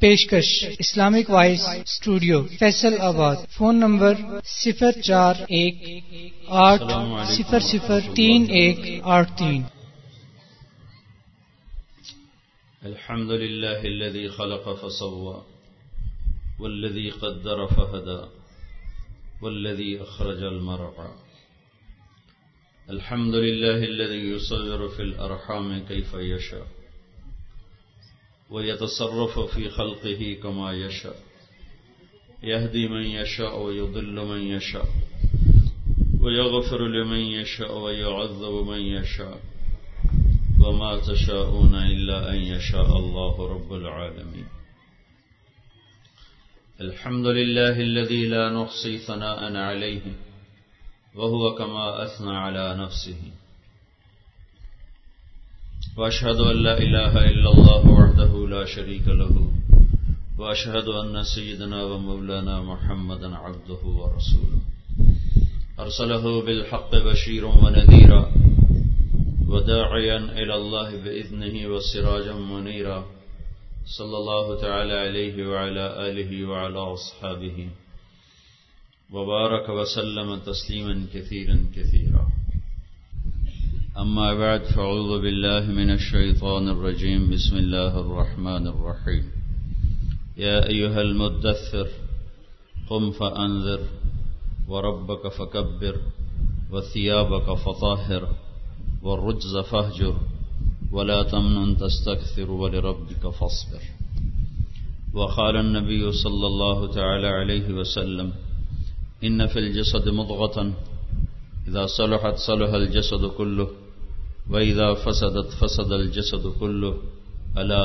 پیشکش، Islamic voice studio, Faisal آباد۔ Phone number صفر چار ایک آٹھ صفر صفر تین ایک آٹھ تین۔ الحمد لله الذي خلق فسوى والذي قدر فهدى والذي أخرج المرعى۔ الحمد لله الذي يصور في الأرحام كيف يشاء ويتصرف في خلقه كما يشاء. يهدي من يشاء ويضل من يشاء. ويغفر لمن يشاء ويعذب من يشاء. وما تشاءون إلا أن يشاء الله رب العالمين. الحمد لله الذي لا نحصي ثناء عليه وهو كما أثنى على نفسه. وأشهد أن لا إله إلا الله وحده لا شريك له وأشهد أن سيدنا ومولانا محمدا عبده ورسوله. أرسله بالحق بشير ونذيرا وداعيا إلى الله بإذنه وسراجا منيرا. صلى الله تعالى عليه وعلى آله وعلى أصحابه وبارك وسلم تسليما كثيرا كثيرا. أما بعد فأعوذ بالله من الشيطان الرجيم. بسم الله الرحمن الرحيم. يا أيها المدثر قم فأنذر وربك فكبر وثيابك فطهر والرجز فاهجر ولا تمنن تستكثر ولربك فاصبر. وقال النبي صلى الله تعالى عليه وسلم إن في الجسد مضغة إذا صلحت صلح الجسد كله. وإذا فسدت فسد الجسد كله ألا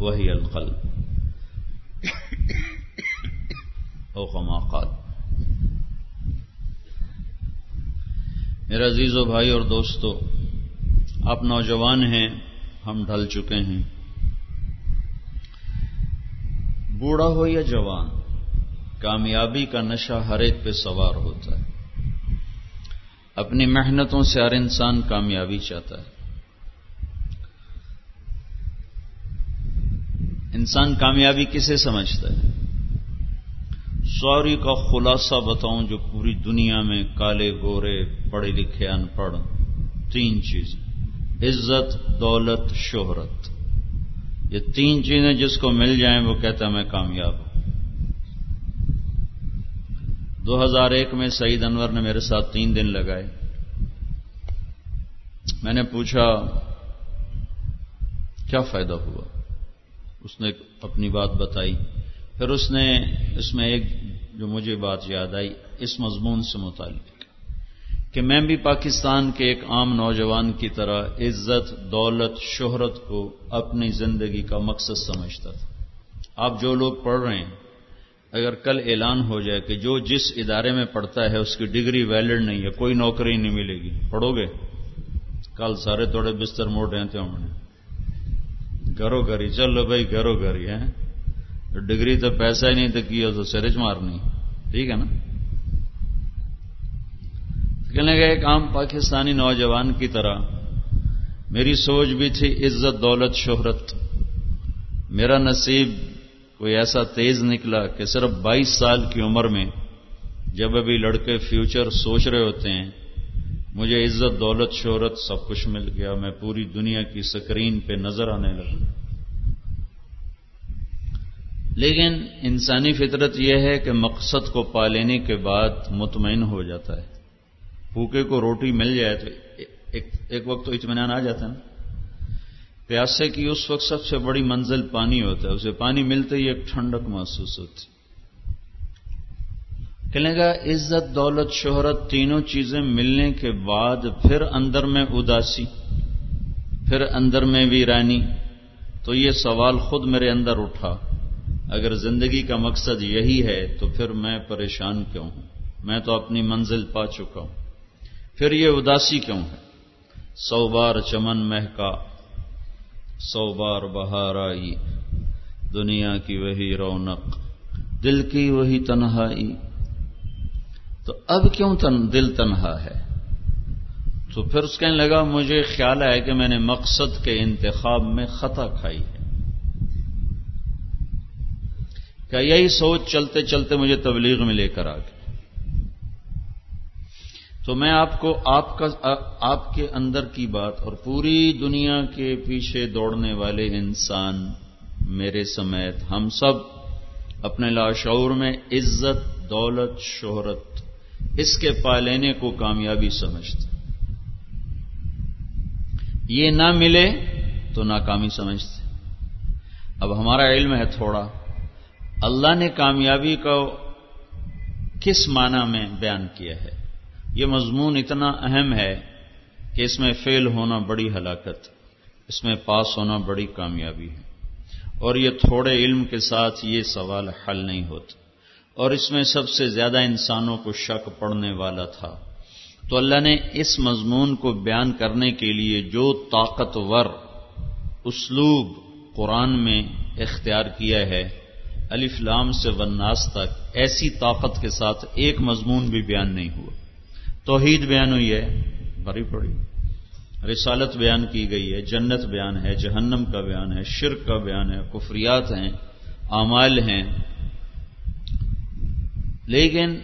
وهي القلب أو كما قال میرا عزیز و بھائی اور دوستو، آپ نوجوان ہیں، ہم ڈھل چکے ہیں۔ بوڑھا ہو یا جوان، کامیابی کا نشہ ہر ایک پہ سوار ہوتا ہے۔ اپنی محنتوں سے ہر انسان کامیابی چاہتا ہے۔ انسان کامیابی کسے سمجھتا ہے؟ سوری کا خلاصہ بتاؤں جو پوری دنیا میں کالے گورے، پڑھے لکھے، ان پڑھ، تین چیز عزت، دولت، شہرت۔ یہ تین چیزیں جس کو مل جائیں، وہ کہتا ہے میں کامیاب ہوں۔ دو ہزار ایک میں سعید انور نے میرے ساتھ تین دن لگائے۔ میں نے پوچھا، کیا فائدہ ہوا؟ اس نے اپنی بات بتائی۔ پھر اس نے اس میں ایک جو مجھے بات یاد آئی، اس مضمون سے متعلق کہ میں بھی پاکستان کے ایک عام نوجوان کی طرح عزت، دولت، شہرت کو اپنی زندگی کا مقصد سمجھتا تھا۔ آپ جو لوگ پڑھ رہے ہیں اگر کل اعلان ہو جائے کہ جو جس ادارے میں پڑھتا ہے اس کی ڈگری ویلڈ نہیں ہے، کوئی نوکری نہیں ملے گی۔ پڑھو گے؟ کل سارے تھوڑے بستر موڑ رہے تھے ہم نے۔ گھرو گھری، چلو بھائی، گھرو گھری ہے ڈگری تو پیسہ ہی نہیں تو کیا تو سرج مارنی۔ ٹھیک ہے نا؟ کہنے گا ایک عام پاکستانی نوجوان کی طرح، میری سوچ بھی تھی عزت، دولت، شہرت۔ میرا نصیب کوئی ایسا تیز نکلا کہ صرف بائیس سال کی عمر میں جب ابھی لڑکے فیوچر سوچ رہے ہوتے ہیں، مجھے عزت، دولت، شہرت سب کچھ مل گیا، میں پوری دنیا کی سکرین پہ نظر آنے لگا۔ لیکن انسانی فطرت یہ ہے کہ مقصد کو پا لینے کے بعد مطمئن ہو جاتا ہے۔ بھوکے کو روٹی مل جائے تو ایک ایک وقت تو اطمینان آ جاتا ہے نا۔ پیاسے کی اس وقت سب سے بڑی منزل پانی ہوتا ہے، اسے پانی ملتے ہی ایک ٹھنڈک محسوس ہوتی کہنے گا عزت، دولت، شہرت تینوں چیزیں ملنے کے بعد پھر اندر میں اداسی، پھر اندر میں ویرانی۔ تو یہ سوال خود میرے اندر اٹھا۔ اگر زندگی کا مقصد یہی ہے تو پھر میں پریشان کیوں ہوں؟ میں تو اپنی منزل پا چکا ہوں۔ پھر یہ اداسی کیوں ہے؟ سو بار چمن مہکا۔ سو بار بہار آئی دنیا کی وہی رونق، دل کی وہی تنہائی۔ تو اب کیوں تن، دل تنہا ہے؟ تو پھر اس کہنے لگا، مجھے خیال ہے کہ میں نے مقصد کے انتخاب میں خطا کھائی ہے۔ کہ یہی سوچ چلتے چلتے مجھے تبلیغ میں لے کر آ گئی۔ تو میں آپ کو آپ کا، آپ کے اندر کی بات اور پوری دنیا کے پیچھے دوڑنے والے انسان میرے سمیت ہم سب اپنے لاشعور میں عزت، دولت، شہرت، اس کے پا لینے کو کامیابی سمجھتے یہ نہ ملے تو ناکامی سمجھتے اب ہمارا علم ہے تھوڑا۔ اللہ نے کامیابی کو کس معنی میں بیان کیا ہے؟ یہ مضمون اتنا اہم ہے کہ اس میں فیل ہونا بڑی ہلاکت، اس میں پاس ہونا بڑی کامیابی ہے۔ اور یہ تھوڑے علم کے ساتھ یہ سوال حل نہیں ہوتا۔ اور اس میں سب سے زیادہ انسانوں کو شک پڑنے والا تھا۔ تو اللہ نے اس مضمون کو بیان کرنے کے لیے جو طاقتور اسلوب قرآن میں اختیار کیا ہے، الف لام سے وناس تک ایسی طاقت کے ساتھ ایک مضمون بھی بیان نہیں ہوا۔ توحید بیان ہوئی ہے بڑی پڑی۔ رسالت بیان کی گئی ہے، جنت بیان ہے، جہنم کا بیان ہے، شرک کا بیان ہے، کفریات ہیں، اعمال ہیں۔ لیکن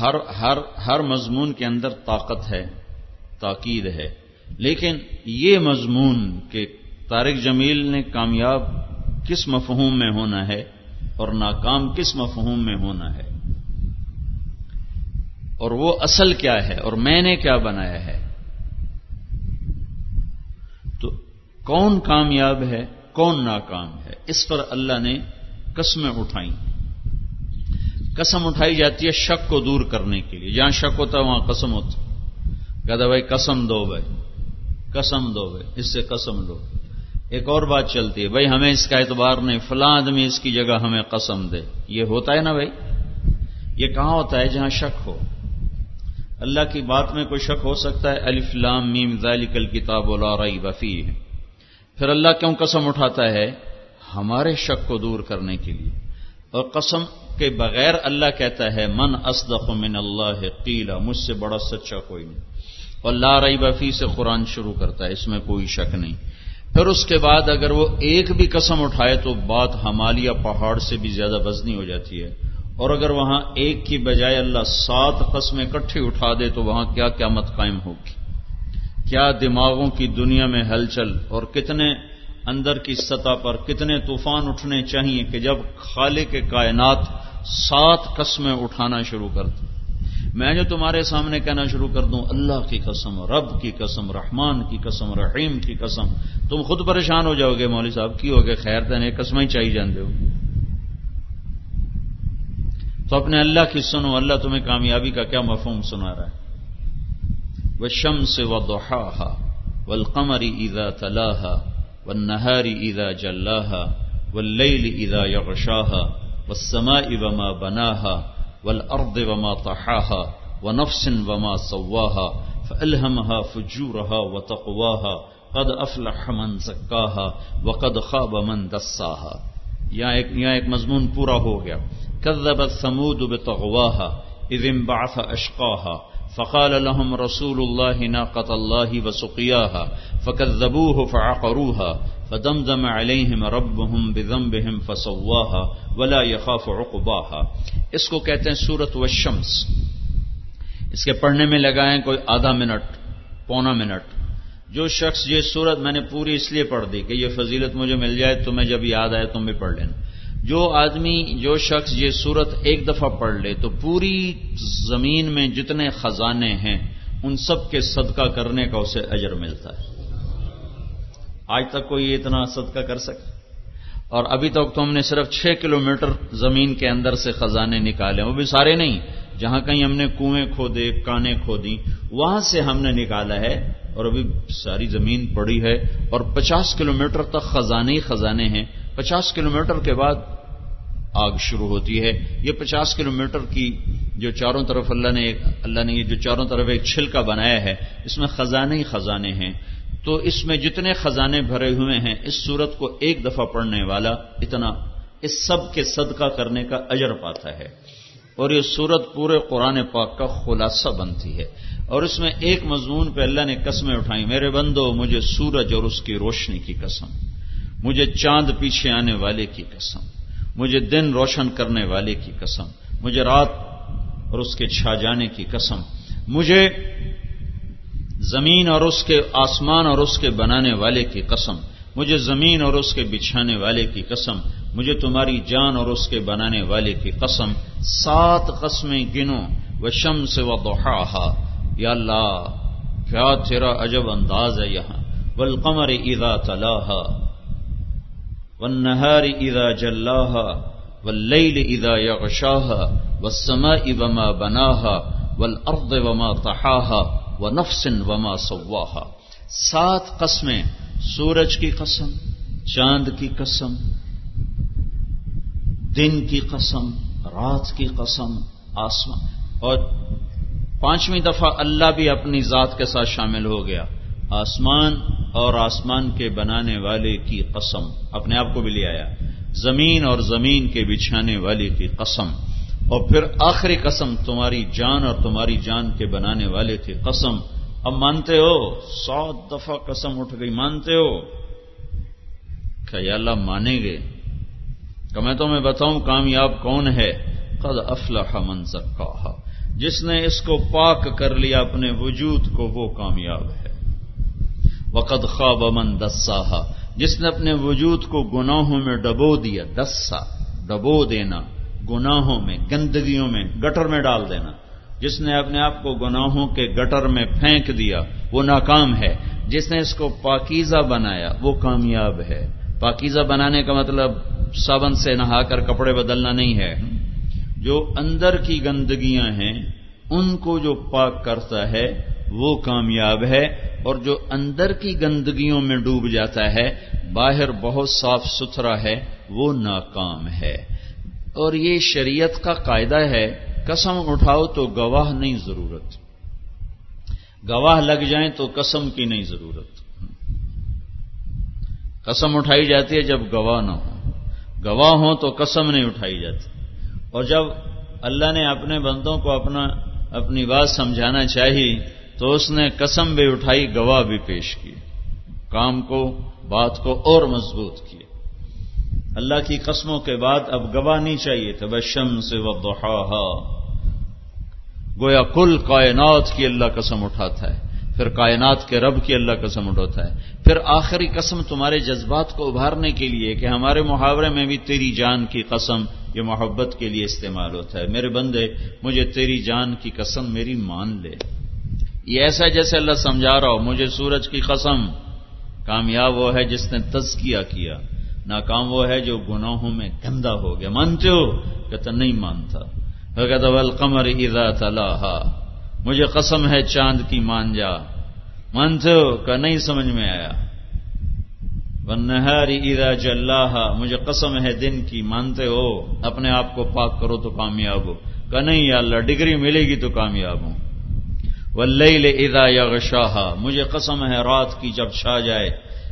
ہر ہر ہر مضمون کے اندر طاقت ہے، تاکید ہے۔ لیکن یہ مضمون کہ طارق جمیل نے کامیاب کس مفہوم میں ہونا ہے اور ناکام کس مفہوم میں ہونا ہے اور وہ اصل کیا ہے اور میں نے کیا بنایا ہے؟ تو کون کامیاب ہے، کون ناکام ہے؟ اس پر اللہ نے قسمیں اٹھائیں۔ قسم اٹھائی جاتی ہے شک کو دور کرنے کے لیے۔ جہاں شک ہوتا ہے، وہاں قسم ہوتا کہتا بھائی، قسم دو، بھائی۔ قسم دو، بھائی۔ اس سے قسم لو ایک اور بات چلتی ہے، بھائی، ہمیں اس کا اعتبار نہیں۔ فلاں آدمی اس کی جگہ ہمیں قسم دے۔ یہ ہوتا ہے نا، بھائی؟ یہ کہاں ہوتا ہے؟ جہاں شک ہو۔ اللہ کی بات میں کوئی شک ہو سکتا ہے، الف لام میم، ذالک الکتاب ولا ریب فیہ۔ پھر اللہ کیوں قسم اٹھاتا ہے؟ ہمارے شک کو دور کرنے کے لیے۔ اور قسم کے بغیر اللہ کہتا ہے، من اصدق من اللہ قیلا۔ مجھ سے بڑا سچا کوئی نہیں۔ اور لا رئی بفی سے قرآن شروع کرتا ہے، اس میں کوئی شک نہیں۔ پھر اس کے بعد اگر وہ ایک بھی قسم اٹھائے تو بات ہمالیہ پہاڑ سے بھی زیادہ وزنی ہو جاتی ہے۔ اور اگر وہاں ایک کی بجائے اللہ سات قسمیں کٹھی اٹھا دے تو وہاں کیا قیامت قائم ہوگی؟ کیا دماغوں کی دنیا میں ہلچل اور کتنے اندر کی سطح پر کتنے طوفان اٹھنے چاہیے کہ جب خالق کے کائنات سات قسمیں اٹھانا شروع کر دوں میں جو تمہارے سامنے کہنا شروع کر دوں، اللہ کی قسم، رب کی قسم، رحمان کی قسم، رحیم کی قسم، تم خود پریشان ہو جاؤ گے مولوی صاحب، کی ہوگے خیر تین قسم ہی چاہیے جان ہو۔ تو اپنے اللہ کی سنو اللہ تمہیں کامیابی کا کیا مفہوم سنا رہا ہے؟ وہ شم سے و دوہا ولقمری ادا تلاح والنهار إذا جلاها والليل إذا يغشاها والسماء وما بناها والأرض وما طحاها ونفس وما سواها فألهمها فجورها وتقواها قد أفلح من زكاها وقد خاب من دساها۔ یہاں ایک, یہاں ایک مضمون پورا ہو گیا۔ كذبت ثمود بطغواها اذ انبعث اشقاها فقال لهم رسول الله ناقة الله وسقياها فكذبوه فعقروها فدمدم عليهم ربهم بذنبهم فسواها ولا يخاف عقباها اس کو کہتے ہیں سورت والشمس اس کے پڑھنے میں لگائیں کوئی آدھا منٹ، پونا منٹ۔ جو شخص یہ سورت میں نے پوری اس لیے پڑھ دی کہ یہ فضیلت مجھے مل جائے تو میں جب یاد آئے تم بھی پڑھ لینا۔ جو آدمی، جو شخص یہ صورت ایک دفعہ پڑھ لے، تو پوری زمین میں جتنے خزانے ہیں، ان سب کے صدقہ کرنے کا اسے اجر ملتا ہے۔ آج تک کوئی اتنا صدقہ کر سکے اور ابھی تک تو ہم نے صرف چھ کلومیٹر زمین کے اندر سے خزانے نکالے وہ بھی سارے نہیں، جہاں کہیں ہم نے کنویں کھودے کانے کھودی وہاں سے ہم نے نکالا ہے، اور ابھی ساری زمین پڑی ہے، اور پچاس کلومیٹر تک خزانے ہی خزانے ہیں۔ پچاس کلومیٹر کے بعد آگ شروع ہوتی ہے۔ یہ پچاس کلومیٹر کی جو چاروں طرف اللہ نے اللہ نے یہ جو چاروں طرف ایک چھلکا بنایا ہے، اس میں خزانے ہی خزانے ہیں۔ تو اس میں جتنے خزانے بھرے ہوئے ہیں، اس صورت کو ایک دفعہ پڑھنے والا اتنا اس سب کے صدقہ کرنے کا اجر پاتا ہے۔ اور یہ صورت پورے قرآن پاک کا خلاصہ بنتی ہے۔ اور اس میں ایک مضمون پہ اللہ نے قسمیں اٹھائیں۔ میرے بندو، مجھے سورج اور اس کی روشنی کی قسم، مجھے چاند پیچھے آنے والے کی قسم۔ مجھے دن روشن کرنے والے کی قسم، مجھے رات اور اس کے چھا جانے کی قسم۔ مجھے زمین اور اس کے آسمان اور اس کے بنانے والے کی قسم۔ مجھے زمین اور اس کے بچھانے والے کی قسم۔ مجھے تمہاری جان اور اس کے بنانے والے کی قسم۔ سات قسمیں گنو و شم سے و یا اللہ، کیا تیرا عجب انداز ہے یہاں۔ والقمر اذا تلاها والنهار اذا جلاها، والليل اذا يغشاها، والسماء وما بناها والارض وما طحاها، ونفس وما سواها۔ سات قسمیں، سورج کی قسم، چاند کی قسم، دن کی قسم، رات کی قسم، آسمان۔ اور پانچویں دفعہ اللہ بھی اپنی ذات کے ساتھ شامل ہو گیا۔ آسمان اور آسمان کے بنانے والے کی قسم، اپنے آپ کو بھی لے آیا۔ زمین اور زمین کے بچھانے والے کی قسم۔ اور پھر آخری قسم، تمہاری جان اور تمہاری جان کے بنانے والے کی قسم۔ اب مانتے ہو، سو دفعہ قسم اٹھ گئی، مانتے ہو۔ کہ یا اللہ مانیں گے؟ کہ میں تمہیں بتاؤں کامیاب کون ہے؟ قد افلح من زکاہا۔ جس نے اس کو پاک کر لیا اپنے وجود کو، وہ کامیاب ہے۔ وقد خواب من دسا جس نے اپنے وجود کو گناہوں میں ڈبو دیا، دسا، ڈبو دینا، گناہوں میں، گندگیوں میں، گٹر میں ڈال دینا۔ جس نے اپنے آپ کو گناہوں کے گٹر میں پھینک دیا، وہ ناکام ہے۔ جس نے اس کو پاکیزہ بنایا، وہ کامیاب ہے۔ پاکیزہ بنانے کا مطلب صابن سے نہا کر کپڑے بدلنا نہیں ہے۔ جو اندر کی گندگیاں ہیں، ان کو جو پاک کرتا ہے وہ کامیاب ہے اور جو اندر کی گندگیوں میں ڈوب جاتا ہے، باہر بہت صاف ستھرا ہے، وہ ناکام ہے۔ اور یہ شریعت کا قاعدہ ہے، قسم اٹھاؤ تو گواہ نہیں ضرورت۔ گواہ لگ جائیں تو قسم کی نہیں ضرورت۔ قسم اٹھائی جاتی ہے جب گواہ نہ ہو۔ گواہ ہوں تو قسم نہیں اٹھائی جاتی۔ اور جب اللہ نے اپنے بندوں کو اپنا، اپنی بات سمجھانا چاہی تو اس نے قسم بھی اٹھائی، گواہ بھی پیش کی۔ کام کو، بات کو اور مضبوط کیا اللہ کی قسموں کے بعد اب گواہ نہیں چاہیے۔ تھا بشم سے وضحاها گویا کل کائنات کی اللہ قسم اٹھاتا ہے۔ پھر کائنات کے رب کی اللہ قسم اٹھاتا ہے۔ پھر آخری قسم تمہارے جذبات کو ابھارنے کے لیے کہ ہمارے محاورے میں بھی تیری جان کی قسم، یہ محبت کے لیے استعمال ہوتا ہے۔ میرے بندے، مجھے تیری جان کی قسم میری مان لے۔ یہ ایسا جیسے اللہ سمجھا رہا ہو، مجھے سورج کی قسم، کامیاب وہ ہے جس نے تزکیہ کیا، ناکام وہ ہے جو گناہوں میں گندا ہو گیا۔ مانتے ہو؟ کہتا نہیں مانتا۔ کہتا القمر اذا مجھے قسم ہے چاند کی مان جا مانتے ہو؟ کہ نہیں سمجھ میں آیا۔ ونہاری اذا جلاہا مجھے قسم ہے دن کی، مانتے ہو؟ اپنے آپ کو پاک کرو تو کامیاب ہو۔ کہ نہیں یا اللہ، ڈگری ملے گی تو کامیاب ہوں۔ واللیل اذا یغشاہا۔ مجھے قسم ہے رات کی جب چھا جائے۔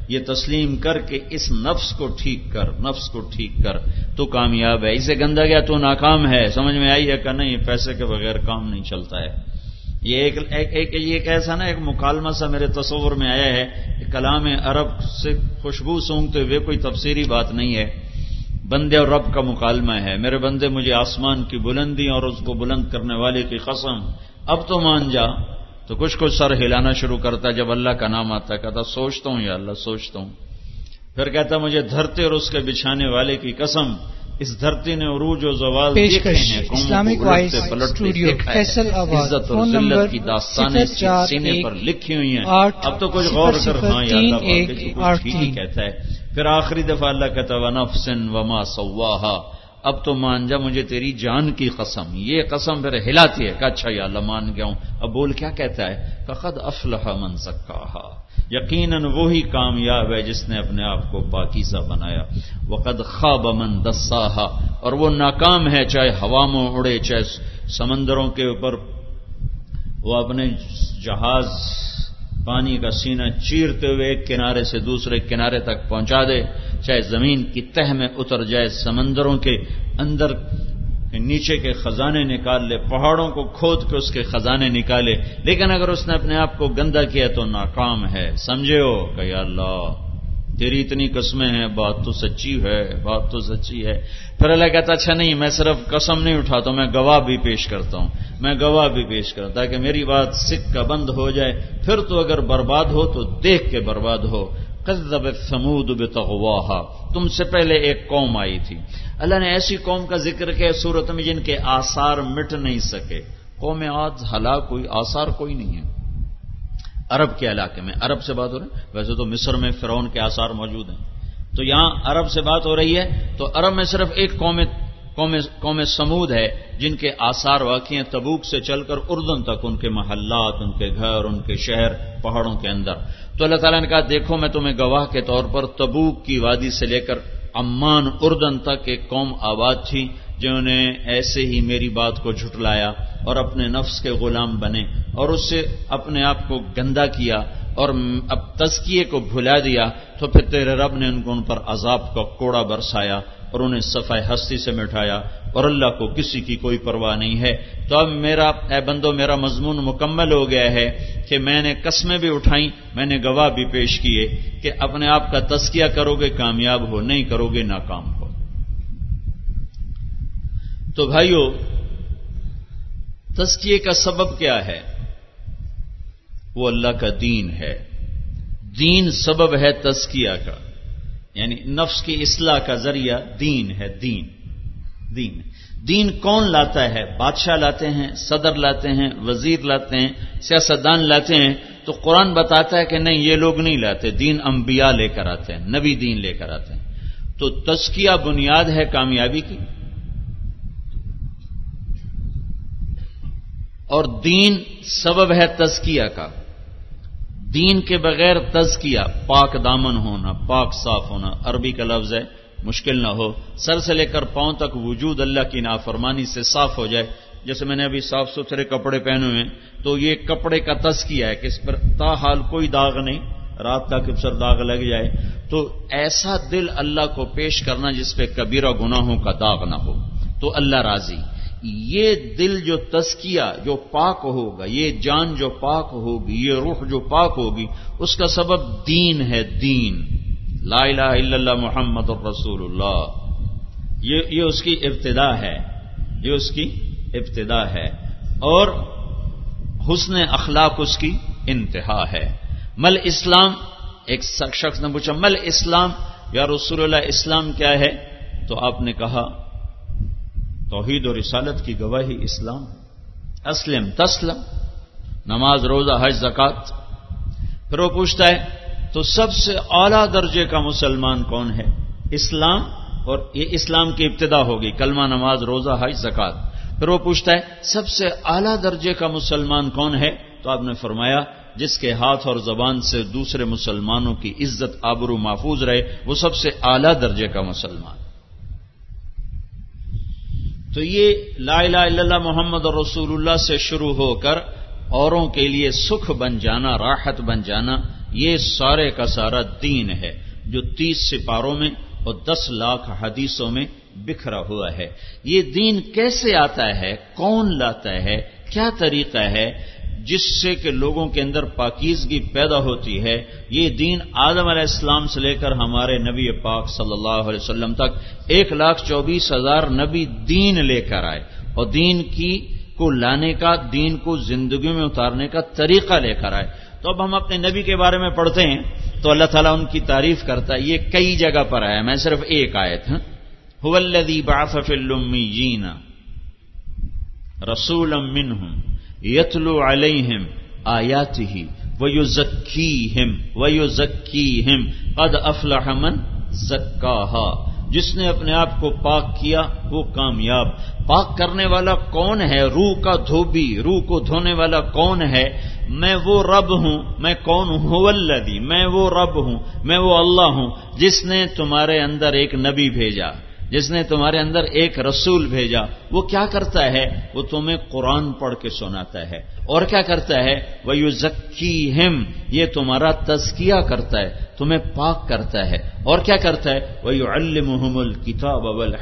یہ تسلیم کر کے اس نفس کو ٹھیک کر نفس کو ٹھیک کر۔ تو کامیاب ہے۔ اسے گندا گیا تو ناکام ہے؟ سمجھ میں آئی ہے کہ نہیں؟ پیسے کے بغیر کام نہیں چلتا ہے۔ یہ ایک ایک, ایک ایک ایسا نا ایک مکالمہ سا میرے تصور میں آیا ہے کلام عرب سے خوشبو سونگتے ہوئے کوئی تفسیری بات نہیں ہے۔ بندے اور رب کا مکالمہ ہے۔ میرے بندے مجھے آسمان کی بلندی اور اس کو بلند کرنے والے کی قسم۔ اب تو مان جا تو کچھ کچھ سر ہلانا شروع کرتا جب اللہ کا نام آتا کہتا سوچتا ہوں یا اللہ سوچتا ہوں۔ پھر کہتا مجھے دھرتے اور اس کے بچھانے والے کی قسم اس دھرتی نے عروج و زوال عزت کی داستانیں سینے پر لکھی ہوئی ہیں۔ اب تو کچھ غور کر ہاں یا اللہ کہتا ہے۔ پھر آخری دفعہ اللہ کہتا ونفسن وما سواہا اب تو مان جا مجھے تیری جان کی قسم، یہ قسم پھر ہلاتی ہے۔ کہ اچھا یا اللہ، مان گیا ہوں۔ اب بول، کیا کہتا ہے؟ فقد افلح من سکا یقیناً وہی کامیاب ہے جس نے اپنے آپ کو پاکیزہ بنایا۔ وقد خواب من دساہا۔ اور وہ ناکام ہے، چاہے ہوا میں اڑے، چاہے سمندروں کے اوپر۔ وہ اپنے جہاز پانی کا سینہ چیرتے ہوئے ایک کنارے سے دوسرے کنارے تک پہنچا دے، چاہے زمین کی تہ میں اتر جائے سمندروں کے اندر نیچے کے خزانے نکال لے، پہاڑوں کو کھود کے اس کے خزانے نکالے۔ لیکن اگر اس نے اپنے آپ کو گندا کیا تو ناکام ہے، سمجھے ہو کہ یا اللہ تیری اتنی قسمیں ہیں، بات تو سچی ہے، بات تو سچی ہے۔ پھر اللہ کہتا اچھا نہیں، میں صرف قسم نہیں اٹھاتا میں گواہ بھی پیش کرتا ہوں۔ میں گواہ بھی پیش کرتا تاکہ میری بات سکھ کا بند ہو جائے۔ پھر تو اگر برباد ہو، تو دیکھ کے برباد ہو۔ قذب سمود بتغواہا۔ تم سے پہلے ایک قوم آئی تھی۔ اللہ نے ایسی قوم کا ذکر کیا صورت میں جن کے آثار مٹ نہیں سکے۔ قوم آج ہلاک کوئی آثار کوئی نہیں ہے۔ عرب کے علاقے میں، عرب سے بات ہو رہی ہے؟ ویسے تو مصر میں فرعون کے آثار موجود ہیں۔ تو یہاں عرب سے بات ہو رہی ہے، تو عرب میں صرف ایک قوم قوم سمود ہے، جن کے آثار واقع ہیں تبوک سے چل کر اردن تک، ان کے محلات، ان کے گھر، ان کے شہر، پہاڑوں کے اندر۔ تو اللہ تعالیٰ نے کہا، دیکھو میں تمہیں گواہ کے طور پر تبوک کی وادی سے لے کر امان اردن تک ایک قوم آباد تھی۔ جنہوں نے ایسے ہی میری بات کو جھٹلایا اور اپنے نفس کے غلام بنے اور اس سے اپنے آپ کو گندا کیا اور اب تزکیے کو بھلا دیا، تو پھر تیرے رب نے ان کو ان پر عذاب کا کوڑا برسایا اور انہیں صفائی ہستی سے مٹھایا اور اللہ کو کسی کی کوئی پرواہ نہیں ہے۔ تو اب میرا، اے بندو، میرا مضمون مکمل ہو گیا ہے کہ میں نے قسمیں بھی اٹھائیں، میں نے گواہ بھی پیش کیے کہ اپنے آپ کا تسکیہ کرو گے، کامیاب ہو، نہیں کرو گے، ناکام ہو۔ تو بھائیو تسکیے کا سبب کیا ہے؟ وہ اللہ کا دین ہے۔ دین سبب ہے تسکیہ کا۔ یعنی نفس کی اصلاح کا ذریعہ دین ہے، دین۔ دین۔ دین کون لاتا ہے؟ بادشاہ لاتے ہیں، صدر لاتے ہیں، وزیر لاتے ہیں، سیاستدان لاتے ہیں۔ تو قرآن بتاتا ہے کہ نہیں، یہ لوگ نہیں لاتے۔ دین انبیاء لے کر آتے ہیں، نبی دین لے کر آتے ہیں۔ تو تسکیہ بنیاد ہے کامیابی کی؟ اور دین سبب ہے تزکیہ کا۔ دین کے بغیر تزکیہ پاک دامن ہونا، پاک صاف ہونا عربی کا لفظ ہے، مشکل نہ ہو۔ سر سے لے کر پاؤں تک وجود اللہ کی نافرمانی سے صاف ہو جائے۔ جیسے میں نے ابھی صاف ستھرے کپڑے پہنے ہوئے ہیں، تو یہ کپڑے کا تزکیہ ہے کہ اس پر تاحال کوئی داغ نہیں، رات کا کبسر داغ لگ جائے۔ تو ایسا دل اللہ کو پیش کرنا جس پہ کبیرہ گناہوں کا داغ نہ ہو۔ تو اللہ راضی۔ یہ دل جو تسکیہ جو پاک ہوگا، یہ جان جو پاک ہوگی، یہ روح جو پاک ہوگی، اس کا سبب دین ہے، دین۔ لا الہ الا اللہ محمد الرسول اللہ یہ یہ اس کی ابتدا ہے۔ یہ اس کی ابتدا ہے۔ اور حسن اخلاق اس کی انتہا ہے۔ مل اسلام، ایک شخص نے پوچھا، مل اسلام، یا رسول اللہ، اسلام کیا ہے؟ تو آپ نے کہا توحید اور رسالت کی گواہی اسلام اسلم تسلم، نماز، روزہ، حج زکات پھر وہ پوچھتا ہے، تو سب سے اعلی درجے کا مسلمان کون ہے؟ اسلام اور یہ اسلام کی ابتدا ہوگی، کلمہ نماز، روزہ، حج زکات پھر وہ پوچھتا ہے، سب سے اعلی درجے کا مسلمان کون ہے؟ تو آپ نے فرمایا، جس کے ہاتھ اور زبان سے دوسرے مسلمانوں کی عزت، آبرو محفوظ رہے، وہ سب سے اعلی درجے کا مسلمان۔ تو یہ لا الہ الا اللہ محمد اور رسول اللہ سے شروع ہو کر اوروں کے لیے سکھ بن جانا، راحت بن جانا، یہ سارے کا سارا دین ہے جو تیس سپاروں میں اور دس لاکھ حدیثوں میں بکھرا ہوا ہے۔ یہ دین کیسے آتا ہے؟ کون لاتا ہے؟ کیا طریقہ ہے؟ جس سے کہ لوگوں کے اندر پاکیزگی پیدا ہوتی ہے، یہ دین آدم علیہ السلام سے لے کر ہمارے نبی پاک صلی اللہ علیہ وسلم تک ایک لاکھ چوبیس ہزار نبی دین لے کر آئے اور دین کی کو لانے کا، دین کو زندگی میں اتارنے کا طریقہ لے کر آئے۔ تو اب ہم اپنے نبی کے بارے میں پڑھتے ہیں، تو اللہ تعالیٰ ان کی تعریف کرتا ہے، یہ کئی جگہ پر آیا میں صرف ایک آیت ہوں باف جینا رسول منہم۔ یتلو علیہم آیاتی ہی ویو ذکی ہم ویو ہم قد افلح من زکاہا۔ جس نے اپنے آپ کو پاک کیا وہ کامیاب۔ پاک کرنے والا کون ہے؟ روح کا دھوبی، روح کو دھونے والا کون ہے؟ میں وہ رب ہوں، میں کون ہوں؟ ولدی میں وہ رب ہوں، میں وہ اللہ ہوں، جس نے تمہارے اندر ایک نبی بھیجا۔ جس نے تمہارے اندر ایک رسول بھیجا، وہ کیا کرتا ہے؟ وہ تمہیں قرآن پڑھ کے سناتا ہے۔ اور کیا کرتا ہے؟ وہ یو ذکی ہم یہ تمہارا تزکیہ کرتا ہے، تمہیں پاک کرتا ہے۔ اور کیا کرتا ہے؟ وہ یو المحم الکتاب اول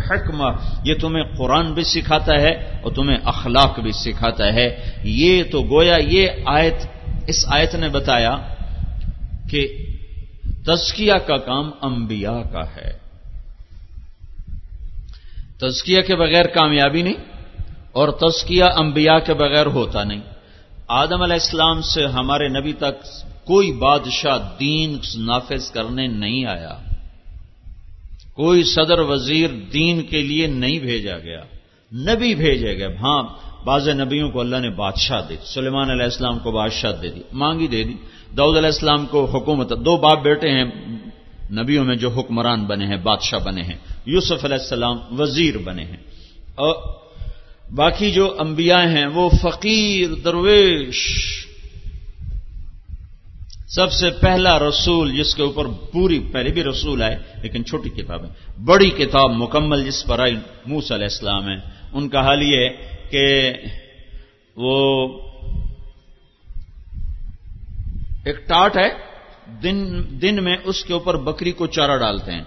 یہ تمہیں قرآن بھی سکھاتا ہے اور تمہیں اخلاق بھی سکھاتا ہے۔ یہ تو گویا یہ آیت، اس آیت نے بتایا کہ تزکیہ کا کام انبیاء کا ہے۔ تزکیہ کے بغیر کامیابی نہیں اور تزکیہ انبیاء کے بغیر ہوتا نہیں۔ آدم علیہ السلام سے ہمارے نبی تک کوئی بادشاہ دین نافذ کرنے نہیں آیا۔ کوئی صدر وزیر دین کے لیے نہیں بھیجا گیا۔ نبی بھیجے گئے۔ ہاں بعض نبیوں کو اللہ نے بادشاہ دے سلیمان علیہ السلام کو بادشاہ دے دی، مانگی دے دی۔ دعود علیہ السلام کو حکومت، دو باپ بیٹے ہیں نبیوں میں جو حکمران بنے ہیں، بادشاہ بنے ہیں، یوسف علیہ السلام وزیر بنے ہیں۔ اور باقی جو انبیاء ہیں، وہ فقیر، درویش۔ سب سے پہلا رسول جس کے اوپر پوری، پہلے بھی رسول آئے، لیکن چھوٹی کتاب ہے۔ بڑی کتاب مکمل جس پر آئی موس علیہ السلام ہے۔ ان کا حال یہ کہ وہ ایک ٹاٹ ہے۔ دن دن میں اس کے اوپر بکری کو چارہ ڈالتے ہیں۔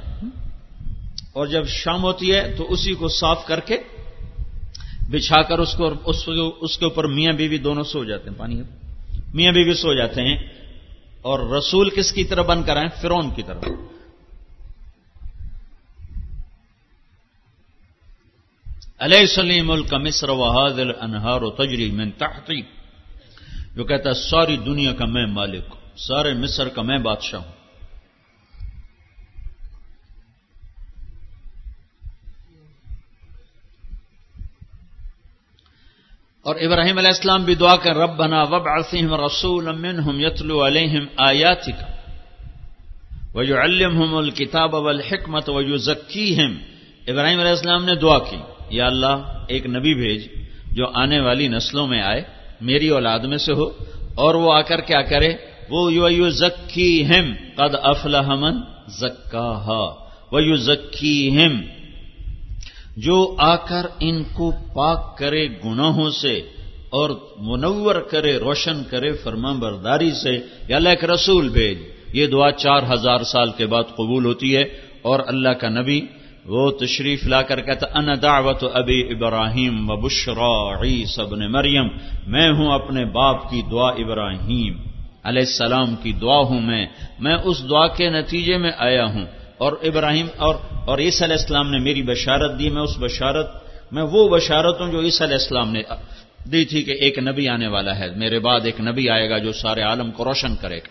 اور جب شام ہوتی ہے تو اسی کو صاف کر کے بچھا کر اس کو اس کے اوپر میاں بیوی دونوں سو جاتے ہیں۔ پانی میاں بیوی سو جاتے ہیں۔ اور رسول کس کی طرح بن کر آئے؟ فرون کی طرف علیہ سلیم ملک مصر وحاد الانہار و تجری میں تحتی جو کہتا ہے، ساری دنیا کا میں مالک ہوں۔ سارے مصر کا میں بادشاہ ہوں۔ اور ابراہیم علیہ السلام بھی دعا کر رب بنا وب عصیم رسول امن ہم یتلو علیہم آیات کا وجو علم ہم الکتاب اب الحکمت وجو ابراہیم علیہ السلام نے دعا کی، یا اللہ، ایک نبی بھیج جو آنے والی نسلوں میں آئے، میری اولاد میں سے ہو، اور وہ آ کر کیا کرے؟ وہ یو ذکی ہم قد افلحمن زکا وہ یو ذکی ہم جو آ کر ان کو پاک کرے گناہوں سے اور منور کرے، روشن کرے فرما برداری سے، یا اللہ رسول بھیج۔ یہ دعا چار ہزار سال کے بعد قبول ہوتی ہے اور اللہ کا نبی وہ تشریف لا کر کہتا ان دعوت ابی ابراہیم و بشرا عیس ابن مریم، میں ہوں اپنے باپ کی دعا ابراہیم۔ علیہ السلام کی دعا ہوں میں میں اس دعا کے نتیجے میں آیا ہوں۔ اور ابراہیم، اور اور عیسی علیہ السلام نے میری بشارت دی، میں اس بشارت، میں وہ بشارت ہوں جو عیسی علیہ السلام نے دی تھی کہ ایک نبی آنے والا ہے۔ میرے بعد ایک نبی آئے گا جو سارے عالم کو روشن کرے گا۔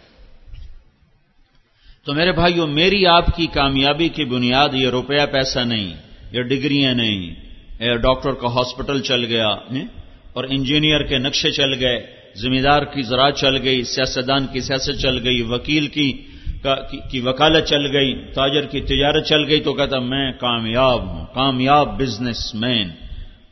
تو میرے بھائیوں میری آپ کی کامیابی کی بنیاد یہ روپیہ پیسہ نہیں، یہ ڈگریاں نہیں۔ ڈاکٹر کا ہاسپٹل چل گیا اور انجینئر کے نقشے چل گئے۔ ذمہ دار کی زراعت چل گئی، سیاستدان کی سیاست چل گئی، وکیل کی کی وکالت چل گئی، تاجر کی تجارت چل گئی، تو کہتا میں کامیاب ہوں، کامیاب بزنس مین،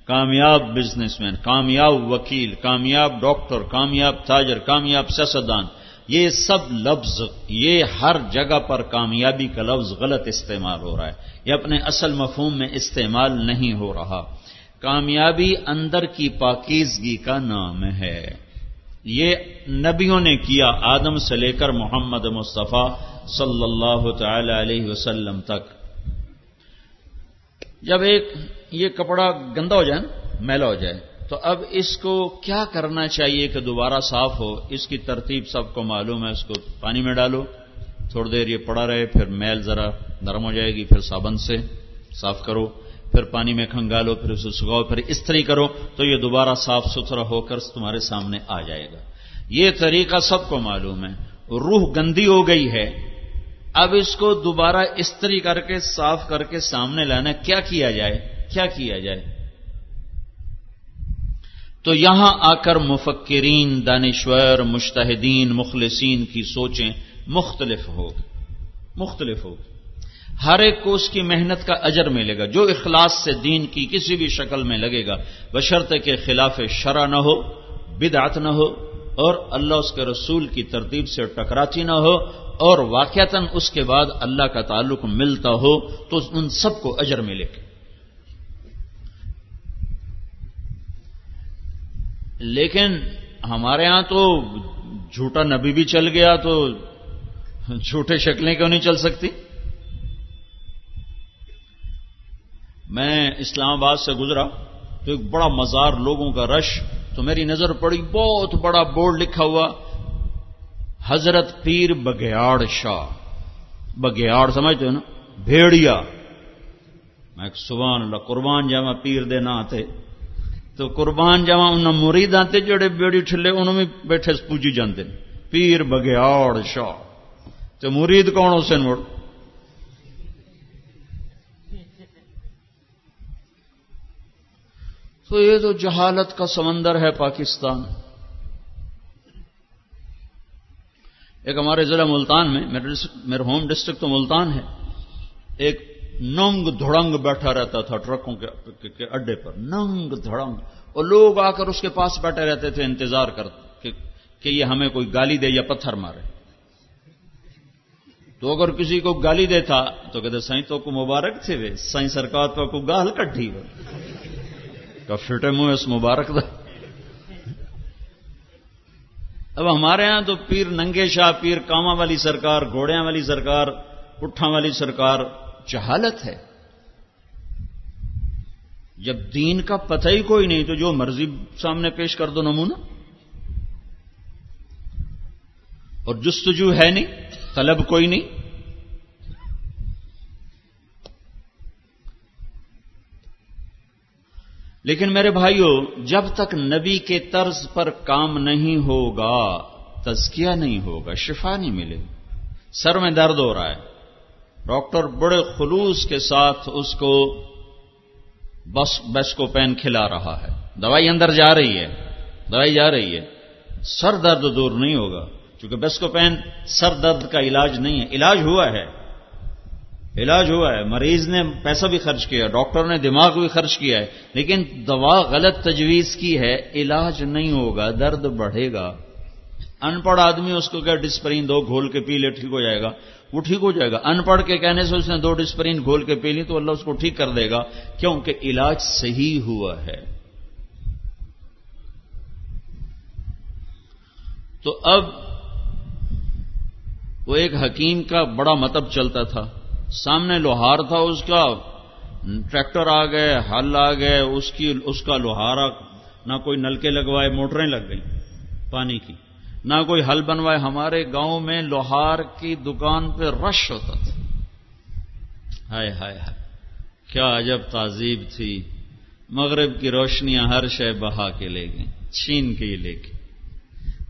کامیاب بزنس مین، کامیاب وکیل، کامیاب ڈاکٹر، کامیاب تاجر، کامیاب سیاستدان۔ یہ سب لفظ، یہ ہر جگہ پر کامیابی کا لفظ غلط استعمال ہو رہا ہے۔ یہ اپنے اصل مفہوم میں استعمال نہیں ہو رہا۔ کامیابی اندر کی پاکیزگی کا نام ہے۔ یہ نبیوں نے کیا آدم سے لے کر محمد مصطفیٰ صلی اللہ تعالی علیہ وسلم تک۔ جب ایک یہ کپڑا گندا ہو جائے، میلا ہو جائے، تو اب اس کو کیا کرنا چاہیے کہ دوبارہ صاف ہو؟ اس کی ترتیب سب کو معلوم ہے، اس کو پانی میں ڈالو، تھوڑی دیر یہ پڑا رہے، پھر میل ذرا نرم ہو جائے گی، پھر صابن سے صاف کرو۔ پھر پانی میں کھنگالو، پھر اسے سکھاؤ، پھر استری کرو تو یہ دوبارہ صاف ستھرا ہو کر تمہارے سامنے آ جائے گا۔ یہ طریقہ سب کو معلوم ہے۔ روح گندی ہو گئی ہے۔ اب اس کو دوبارہ استری کر کے، صاف کر کے سامنے لانا کیا کیا جائے؟ کیا کیا جائے؟ تو یہاں آ کر مفکرین، دانشور مشتحدین مخلصین کی سوچیں مختلف ہوگی مختلف ہوگی ہر ایک کو اس کی محنت کا اجر ملے گا، جو اخلاص سے دین کی کسی بھی شکل میں لگے گا، بشرط کے خلاف شرع نہ ہو، بدعت نہ ہو، اور اللہ اس کے رسول کی ترتیب سے ٹکراتی نہ ہو، اور واقعتاً اس کے بعد اللہ کا تعلق ملتا ہو، تو ان سب کو اجر ملے گا۔ لیکن ہمارے ہاں تو جھوٹا نبی بھی چل گیا، تو جھوٹے شکلیں کیوں نہیں چل سکتی؟ میں اسلام آباد سے گزرا تو ایک بڑا مزار لوگوں کا رش تو میری نظر پڑی، بہت بڑا بورڈ لکھا ہوا، حضرت پیر بگیاڑ شاہ۔ بگیاڑ سمجھتے ہو نا؟ بھیڑیا۔ میں سبحان اللہ، قربان جاوا پیر دے نا تے۔ تو قربان جاوا ان مریداں تے جڑے بیڑی ٹھلے، انہوں میں بیٹھے پوجی جاندے۔ پیر بگیاڑ شاہ۔ تو مرید کون اسے مڑ؟ تو یہ تو جہالت کا سمندر ہے پاکستان۔ ایک ہمارے ضلع ملتان میں، میرے ہوم ڈسٹرکٹ تو ملتان ہے، ایک ننگ دھڑنگ بیٹھا رہتا تھا ٹرکوں کے اڈے پر، ننگ دھڑنگ۔ اور لوگ آ کر اس کے پاس بیٹھے رہتے تھے، انتظار کر، کہ یہ ہمیں کوئی گالی دے یا پتھر مارے۔ تو اگر کسی کو گالی دیتا تو کہتے سائیں تو کو مبارک تھے وہ سائیں سرکار تو کو گال کٹھی۔ وہ فٹے منہ اس مبارک دا۔ اب ہمارے ہاں تو پیر ننگے شاہ، پیر کاما والی سرکار، گھوڑیاں والی سرکار پٹھا والی سرکار، جہالت ہے۔ جب دین کا پتہ ہی کوئی نہیں تو جو مرضی سامنے پیش کر دو نمونہ۔ اور جستجو ہے نہیں، طلب کوئی نہیں۔ لیکن میرے بھائیوں جب تک نبی کے طرز پر کام نہیں ہوگا، تزکیہ نہیں ہوگا، شفا نہیں ملے سر میں درد ہو رہا ہے۔ ڈاکٹر بڑے خلوص کے ساتھ اس کو بس بس کو پین کھلا رہا ہے۔ دوائی اندر جا رہی ہے۔ دوائی جا رہی ہے۔ سر درد دور نہیں ہوگا، چونکہ بس کو پین سر درد کا علاج نہیں ہے۔ علاج ہوا ہے۔ علاج ہوا ہے، مریض نے پیسہ بھی خرچ کیا، ڈاکٹر نے دماغ بھی خرچ کیا ہے، لیکن دوا غلط تجویز کی ہے، علاج نہیں ہوگا، درد بڑھے گا۔ ان پڑھ آدمی اس کو کیا ڈسپرین دو، گھول کے پی لے، ٹھیک ہو جائے گا۔ وہ ٹھیک ہو جائے گا۔ ان پڑھ کے کہنے سے اس نے دو ڈسپرین گھول کے پی لی، تو اللہ اس کو ٹھیک کر دے گا، کیونکہ علاج صحیح ہوا ہے۔ تو اب وہ ایک حکیم کا بڑا مطب چلتا تھا۔ سامنے لوہار تھا اس کا، ٹریکٹر آ گئے ہل آ گئے، اس کی، اس کا لوہارا، نہ کوئی نلکے لگوائے، موٹریں لگ گئیں پانی کی۔ نہ کوئی ہل بنوائے۔ ہمارے گاؤں میں لوہار کی دکان پہ رش ہوتا تھا۔ ہائے ہائے ہائے۔ کیا عجب تہذیب تھی۔ مغرب کی روشنیاں ہر شے بہا کے لے گئیں، چھین کے ہی لے کے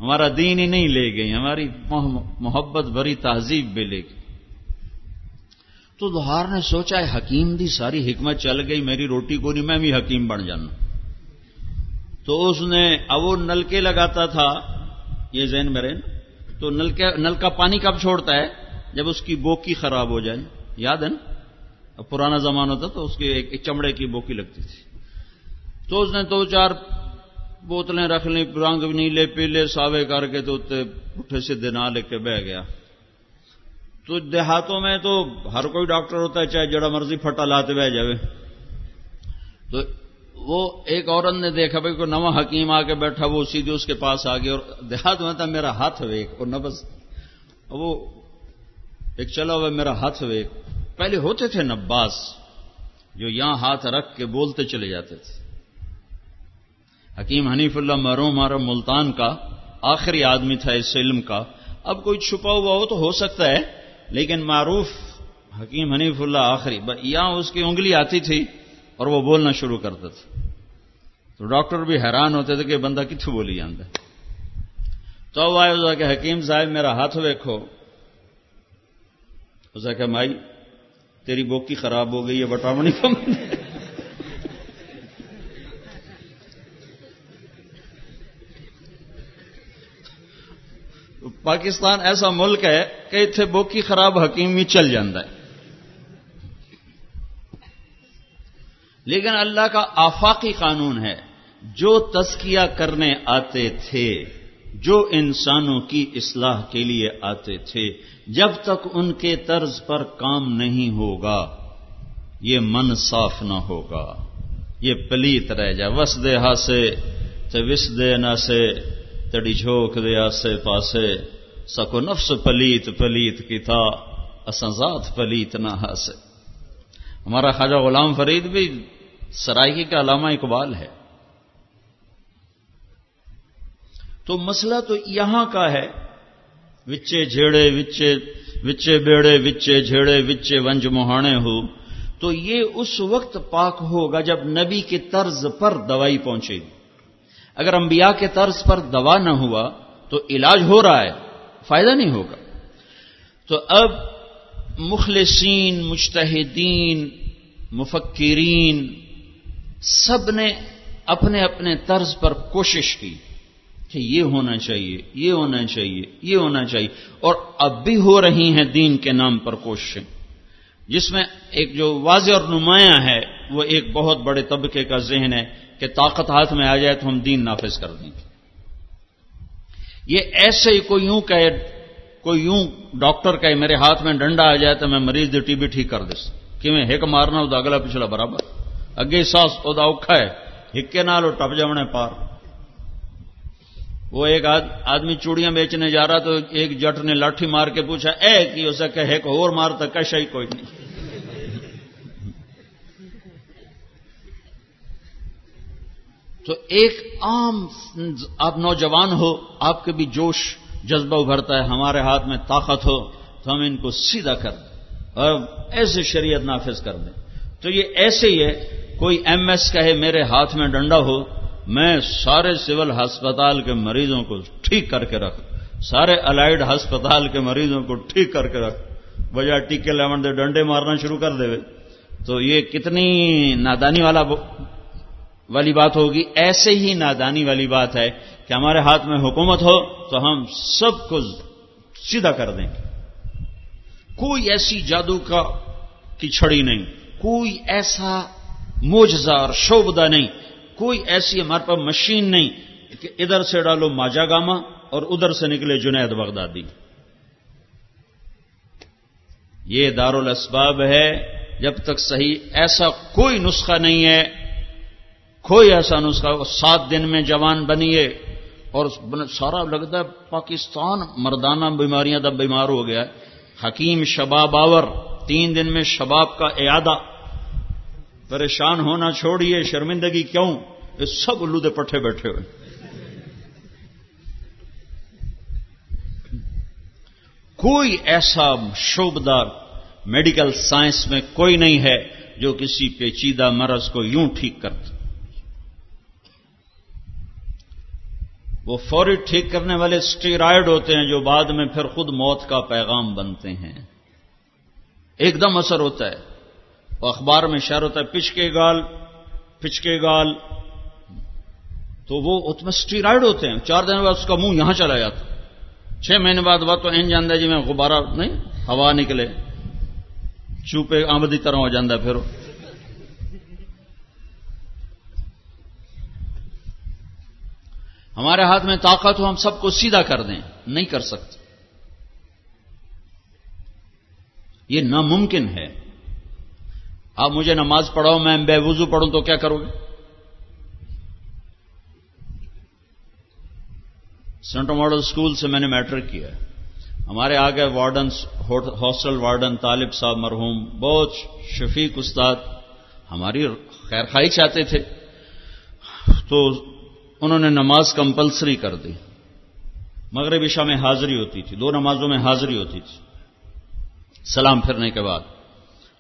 ہمارا دین ہی نہیں لے گئی ہماری محبت بھری تہذیب بھی لے گئی تو لوہار نے سوچا ہے حکیم دی ساری حکمت چل گئی، میری روٹی کو نہیں، میں بھی حکیم بن جانا۔ تو اس نے، اب وہ نلکے لگاتا تھا، یہ زین مرین تو نل کا پانی کب چھوڑتا ہے؟ جب اس کی بوکی خراب ہو جائے۔ یاد ہے نا؟ اب پرانا زمانہ تھا تو اس کی ایک چمڑے کی بوکی لگتی تھی۔ تو اس نے دو، چار بوتلیں رکھ لی رنگ نیلے، پیلے، ساوے کر کے تو پٹھے سے دنا لے کے بہ گیا۔ تو دیہاتوں میں تو ہر کوئی ڈاکٹر ہوتا ہے، چاہے جڑا مرضی پھٹا لاتے بہ جائے تو وہ ایک عورت نے دیکھا بھائی، کوئی نواں حکیم آ کے بیٹھا، وہ سیدھے اس کے پاس آ گیا اور دیہات میں تھا، میرا ہاتھ ویک اور نہ بس۔ وہ ایک چلا ہوا، میرا ہاتھ ویک پہلے ہوتے تھے نباس، جو یہاں ہاتھ رکھ کے بولتے چلے جاتے تھے۔ حکیم حنیف اللہ مرو مرم ملتان کا آخری آدمی تھا اس علم کا۔ اب کوئی چھپا ہوا ہو تو ہو سکتا ہے۔ لیکن معروف حکیم حنیف اللہ آخری یا اس کی انگلی آتی تھی اور وہ بولنا شروع کرتا تھا۔ تو ڈاکٹر بھی حیران ہوتے تھے کہ بندہ کتوں بولی جانا تو آئے آئے کہ حکیم صاحب، میرا ہاتھ ویکھو۔ اس کہ مائی، تیری بوکی خراب ہو گئی ہے، بٹامنی کم پاکستان ایسا ملک ہے کہ اتنے بوکی خراب حکیم بھی چل جاتا ہے۔ لیکن اللہ کا آفاقی قانون ہے، جو تزکیہ کرنے آتے تھے، جو انسانوں کی اصلاح کے لیے آتے تھے، جب تک ان کے طرز پر کام نہیں ہوگا، یہ من صاف نہ ہوگا۔ یہ پلیت رہ جائے وس ہا سے وس نہ سے۔ تڑی جھوک دے آسے پاسے، سکو نفس پلیت پلیت کی تھا اسنزاد پلیت نہ ہاسے۔ ہمارا خواجہ غلام فرید بھی سرائکی کا علامہ اقبال ہے۔ تو مسئلہ تو یہاں کا ہے۔ وچے جھیڑے، وچے وچے بیڑے، وچے جھیڑے، وچے ونج مہانے ہو۔ تو یہ اس وقت پاک ہوگا جب نبی کے طرز پر دوائی پہنچے۔ گی اگر انبیاء کے طرز پر دوا نہ ہوا تو علاج ہو رہا ہے، فائدہ نہیں ہوگا۔ تو اب مخلصین مشتحدین مفکرین سب نے اپنے اپنے طرز پر کوشش کی کہ یہ ہونا چاہیے، یہ ہونا چاہیے، یہ ہونا چاہیے۔ اور اب بھی ہو رہی ہیں دین کے نام پر کوششیں۔ جس میں ایک جو واضح اور نمایاں ہے، وہ ایک بہت بڑے طبقے کا ذہن ہے۔ کہ طاقت ہاتھ میں آ جائے تو ہم دین نافذ کر دیں گے۔ یہ ایسے ہی کوئی یوں کہے، کوئی یوں ڈاکٹر کہے، میرے ہاتھ میں ڈنڈا آ جائے تو میں مریض دی ٹی بی ٹھیک کر دس۔ کہ میں ہک مارنا وہ اگلا پچھلا برابر۔ اگے ساس وہ اوکھا ہے، ہکے نال اور ٹپ جانے پار۔ وہ ایک آدمی چوڑیاں بیچنے جا رہا تو ایک جٹ نے لاٹھی مار کے پوچھا، اے کی اسے کہ اور مار تو کشا ہی کوئی نہیں۔ تو ایک عام آپ نوجوان ہو، آپ کے بھی جوش جذبہ ابھرتا ہے، ہمارے ہاتھ میں طاقت ہو، تو ہم ان کو سیدھا کر دیں اور ایسے شریعت نافذ کر دیں۔ تو یہ ایسے ہی ہے، کوئی ایم ایس کہے، میرے ہاتھ میں ڈنڈا ہو، میں سارے سول ہسپتال کے مریضوں کو ٹھیک کر کے رکھ، سارے الائڈ ہسپتال کے مریضوں کو ٹھیک کر کے رکھ بجا ٹیکے لیون دے، ڈنڈے مارنا شروع کر دے۔ تو یہ کتنی نادانی والا والی بات ہوگی۔ ایسے ہی نادانی والی بات ہے کہ ہمارے ہاتھ میں حکومت ہو تو ہم سب کو سیدھا کر دیں کوئی ایسی جادو کا کی چھڑی نہیں، کوئی ایسا موجزہ اور شوبدہ نہیں، کوئی ایسی ہمارے پاس مشین نہیں کہ ادھر سے ڈالو ماجا گاما اور ادھر سے نکلے جنید بغدادی۔ یہ دار الاسباب ہے، جب تک صحیح ایسا کوئی نسخہ نہیں ہے کوئی ایسا نسخہ سات دن میں جوان بنیے اور سارا لگتا ہے پاکستان مردانہ بیماریاں تب بیمار ہو گیا حکیم شباب آور، تین دن میں شباب کا اعادہ۔ پریشان ہونا چھوڑیے، شرمندگی کیوں؟ یہ سب الو دے پٹھے بیٹھے ہوئے۔ کوئی ایسا شوبدار میڈیکل سائنس میں کوئی نہیں ہے جو کسی پیچیدہ مرض کو یوں ٹھیک کرتا۔ وہ فوری ٹھیک کرنے والے اسٹیرائڈ ہوتے ہیں جو بعد میں پھر خود موت کا پیغام بنتے ہیں۔ ایک دم اثر ہوتا ہے۔ وہ اخبار میں شہر ہوتا ہے پچ کے گال پچ کے گال۔ تو وہ اس میں اسٹیرائڈ ہوتے ہیں۔ چار دن بعد اس کا منہ یہاں چلا جاتا۔ چھ مہینے بعد بات تو این جانا جی میں غبارہ نہیں، ہوا نکلے۔ چوپے آمدی طرح ہو جاتا پھر۔ ہمارے ہاتھ میں طاقت ہو، ہم سب کو سیدھا کر دیں۔ نہیں کر سکتے۔ یہ ناممکن ہے۔ آپ مجھے نماز پڑھاؤ، میں بے وضو پڑھوں تو کیا کرو گے؟ سینٹر ماڈل اسکول سے میں نے میٹرک کیا۔ ہمارے آگے وارڈن ہاسٹل وارڈن طالب صاحب مرحوم، بہت شفیق استاد، ہماری خیر خائی چاہتے تھے۔ تو انہوں نے نماز کمپلسری کر دی۔ مغرب عشاء میں حاضری ہوتی تھی، دو نمازوں میں حاضری ہوتی تھی۔ سلام پھرنے کے بعد۔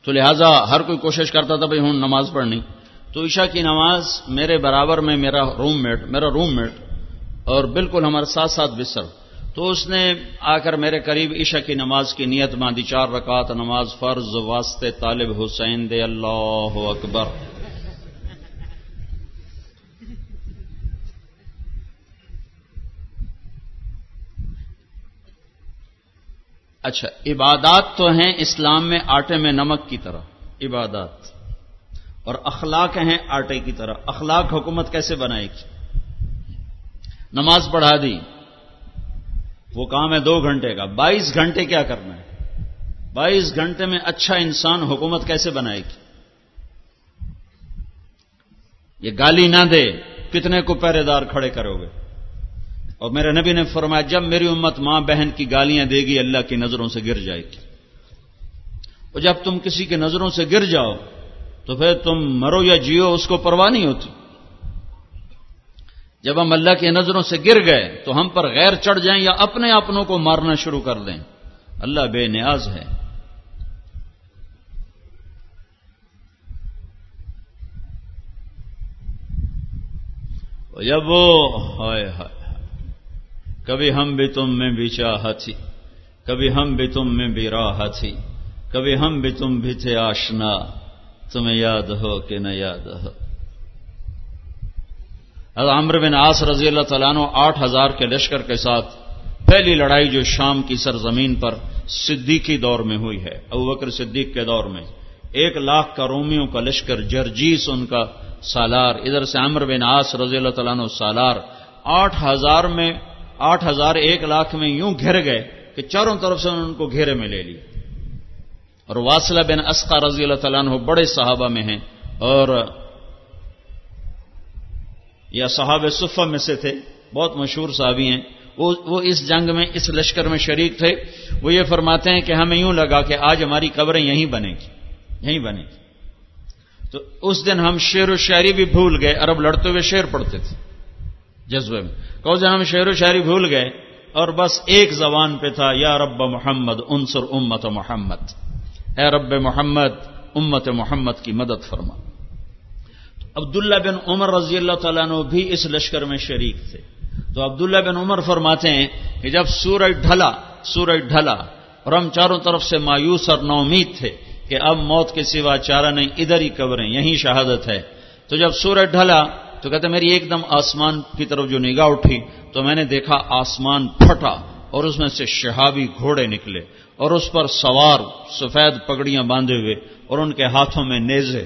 تو لہذا ہر کوئی کوشش کرتا تھا بھائی ہوں نماز پڑھنی۔ تو عشاء کی نماز میرے برابر میں میرا روم میٹ میرا روم میٹ اور بالکل ہمارے ساتھ ساتھ بسر۔ تو اس نے آ کر میرے قریب عشاء کی نماز کی نیت باندھی، چار رکعت نماز فرض، واسطے طالب حسین دے اللہ اکبر۔ اچھا عبادات تو ہیں اسلام میں آٹے میں نمک کی طرح، عبادات۔ اور اخلاق ہیں آٹے کی طرح۔ اخلاق حکومت کیسے بنائے گی؟ نماز پڑھا دی، وہ کام ہے دو گھنٹے کا۔ بائیس گھنٹے کیا کرنا ہے؟ بائیس گھنٹے میں اچھا انسان حکومت کیسے بنائے گی؟ یہ گالی نہ دے، کتنے کو پہرے دار کھڑے کرو گے؟ اور میرے نبی نے فرمایا، جب میری امت ماں بہن کی گالیاں دے گی، اللہ کی نظروں سے گر جائے گی۔ اور جب تم کسی کی نظروں سے گر جاؤ، تو پھر تم مرو یا جیو، اس کو پرواہ نہیں ہوتی۔ جب ہم اللہ کی نظروں سے گر گئے، تو ہم پر غیر چڑھ جائیں یا اپنے اپنوں کو مارنا شروع کر دیں۔ اللہ بے نیاز ہے۔ جب وہ ہائے ہائے۔ کبھی ہم بھی تم میں بھی چاہ تھی کبھی ہم بھی تم میں بھی راہ تھی کبھی ہم بھی تم بھی تھے آشنا، تمہیں یاد ہو کہ نہ یاد ہو۔ عمر بن آس رضی اللہ تعالیٰ نے آٹھ ہزار کے لشکر کے ساتھ پہلی لڑائی جو شام کی سرزمین پر صدیقی دور میں ہوئی ہے، ابو بکر صدیق کے دور میں۔ ایک لاکھ کا رومیوں کا لشکر جرجیس، ان کا سالار۔ ادھر سے عمر بن آس رضی اللہ تعالیٰ عنہ سالار۔ آٹھ ہزار میں آٹھ ہزار ایک لاکھ میں یوں گھر گئے کہ چاروں طرف سے ان کو گھیرے میں لے لی۔ اور واصلہ بن اسقا رضی اللہ تعالیٰ عنہ بڑے صحابہ میں ہیں اور یا صحاب صفہ میں سے تھے، بہت مشہور صحابی ہیں۔ وہ اس جنگ میں، اس لشکر میں شریک تھے۔ وہ یہ فرماتے ہیں کہ ہمیں یوں لگا کہ آج ہماری قبریں یہیں بنے گی، یہیں بنے گی۔ تو اس دن ہم شعر و شاعری بھی بھول گئے، عرب لڑتے ہوئے شعر پڑھتے تھے۔ جذبے میں۔ کہ جی ہم شعر و شاعری بھول گئے اور بس ایک زبان پہ تھا، یا رب محمد، انصر امت محمد۔ اے رب محمد، امت محمد کی مدد فرما۔ عبداللہ بن عمر رضی اللہ تعالیٰ نے بھی اس لشکر میں شریک تھے۔ تو عبداللہ بن عمر فرماتے ہیں کہ جب سورج ڈھلا سورج ڈھلا، اور ہم چاروں طرف سے مایوس اور نومید تھے کہ اب موت کے سوا چارہ نہیں، ادھر ہی قبریں، یہیں شہادت ہے۔ تو جب سورج ڈھلا تو کہتے میری ایک دم آسمان کی طرف جو نگاہ اٹھی تو میں نے دیکھا آسمان پھٹا اور اس میں سے شہابی گھوڑے نکلے اور اس پر سوار سفید پگڑیاں باندھے ہوئے اور ان کے ہاتھوں میں نیزے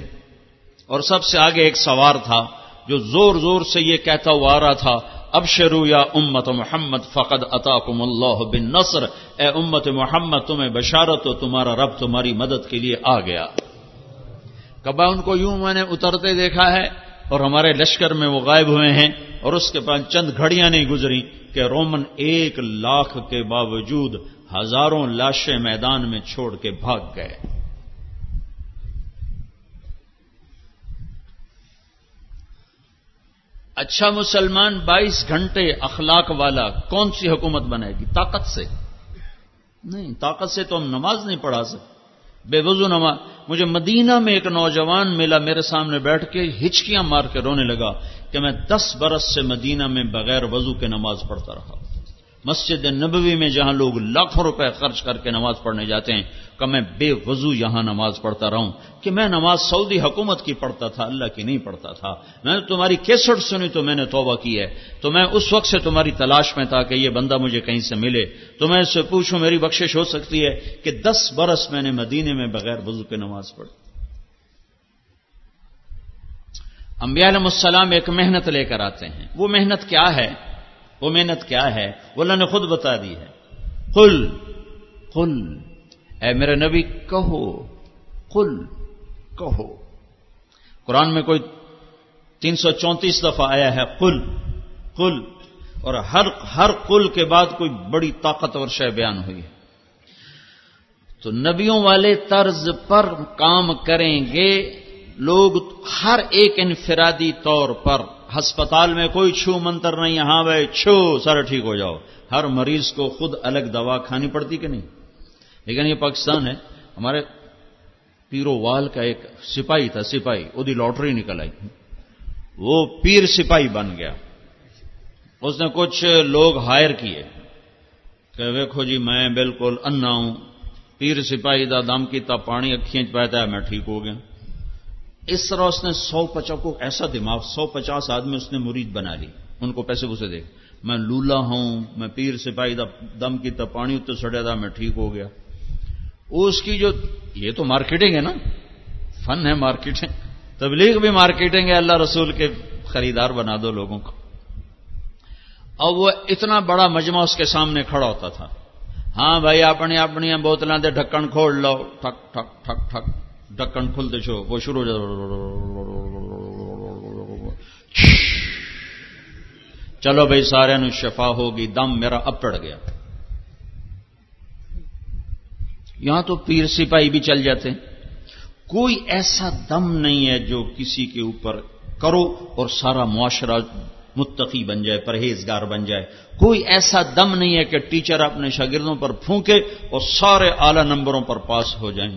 اور سب سے آگے ایک سوار تھا جو زور زور سے یہ کہتا ہوا آ رہا تھا اب شروع یا امت محمد، فقد اطاکم اللہ بن نصر اے امت محمد، تمہیں بشارت ہو تمہارا رب تمہاری مدد کے لیے آ گیا۔ کبا ان کو یوں میں نے اترتے دیکھا ہے اور ہمارے لشکر میں وہ غائب ہوئے ہیں اور اس کے پاس چند گھڑیاں نہیں گزری کہ رومن ایک لاکھ کے باوجود ہزاروں لاشیں میدان میں چھوڑ کے بھاگ گئے۔ اچھا مسلمان بائیس گھنٹے اخلاق والا کون سی حکومت بنائے گی؟ طاقت سے۔ نہیں، طاقت سے تو ہم نماز نہیں پڑھا سکتے۔ بے وضو نماز مجھے مدینہ میں ایک نوجوان ملا، میرے سامنے بیٹھ کے ہچکیاں مار کے رونے لگا کہ میں دس برس سے مدینہ میں بغیر وضو کے نماز پڑھتا رہا۔ مسجد نبوی میں جہاں لوگ لاکھوں روپے خرچ کر کے نماز پڑھنے جاتے ہیں کہ میں بے وضو یہاں نماز پڑھتا رہوں کہ میں نماز سعودی حکومت کی پڑھتا تھا، اللہ کی نہیں پڑھتا تھا۔ میں نے تمہاری کیسٹ سنی تو میں نے توبہ کی ہے۔ تو میں اس وقت سے تمہاری تلاش میں تھا کہ یہ بندہ مجھے کہیں سے ملے۔ تو میں اس سے پوچھوں، میری بخشش ہو سکتی ہے کہ دس برس میں نے مدینے میں بغیر وضو کے نماز پڑھی۔ انبیاء علیہ السلام ایک محنت لے کر آتے ہیں۔ وہ محنت کیا ہے؟ وہ محنت کیا ہے؟ وہ اللہ نے خود بتا دی ہے۔ قل قل اے میرے نبی، کہو، قل، کہو۔ قرآن میں کوئی تین سو چونتیس دفعہ آیا ہے، قل قل۔ اور ہر ہر قل کے بعد کوئی بڑی طاقتور شے بیان ہوئی ہے۔ تو نبیوں والے طرز پر کام کریں گے، لوگ ہر ایک انفرادی طور پر۔ ہسپتال میں کوئی چھو منتر نہیں ہاں بھائی، چھو سر ٹھیک ہو جاؤ۔ ہر مریض کو خود الگ دوا کھانی پڑتی کہ نہیں؟ لیکن یہ پاکستان ہے، ہمارے پیرو وال کا ایک سپاہی تھا، سپاہی، وہ لاٹری نکل آئی۔ وہ پیر سپاہی بن گیا۔ اس نے کچھ لوگ ہائر کیے۔ کہ ویکو جی میں بالکل انا ہوں۔ پیر سپاہی دا دم کیتا، پانی کھینچ پاتا ہے، میں ٹھیک ہو گیا۔ اس طرح اس نے سو پچاس کو ایسا دماغ، سو پچاس آدمی اس نے مرید بنا لی۔ ان کو پیسے پوسے دے۔ میں لولا ہوں، میں پیر سپاہی دم کی تب پانی اتر سڑیا تھا میں ٹھیک ہو گیا۔ اس کی جو یہ تو مارکیٹنگ ہے نا. فن ہے مارکیٹنگ تبلیغ بھی مارکیٹنگ ہے، اللہ رسول کے خریدار بنا دو لوگوں کو. اور وہ اتنا بڑا مجمع اس کے سامنے کھڑا ہوتا تھا. ہاں بھائی، اپنی اپنی بوتلیں دے، ڈھکن کھول لو. ٹھک ٹھک ٹھک ٹھک. ڈکن کھلتے چھو وہ شروع ہو چلو بھائی، سارے نو شفا ہوگی، دم میرا اب پڑ گیا۔ یہاں تو پیر سپاہی بھی چل جاتے ہیں۔ کوئی ایسا دم نہیں ہے جو کسی کے اوپر کرو اور سارا معاشرہ متقی بن جائے، پرہیزگار بن جائے۔ کوئی ایسا دم نہیں ہے کہ ٹیچر اپنے شاگردوں پر پھونکے اور سارے اعلی نمبروں پر پاس ہو جائیں۔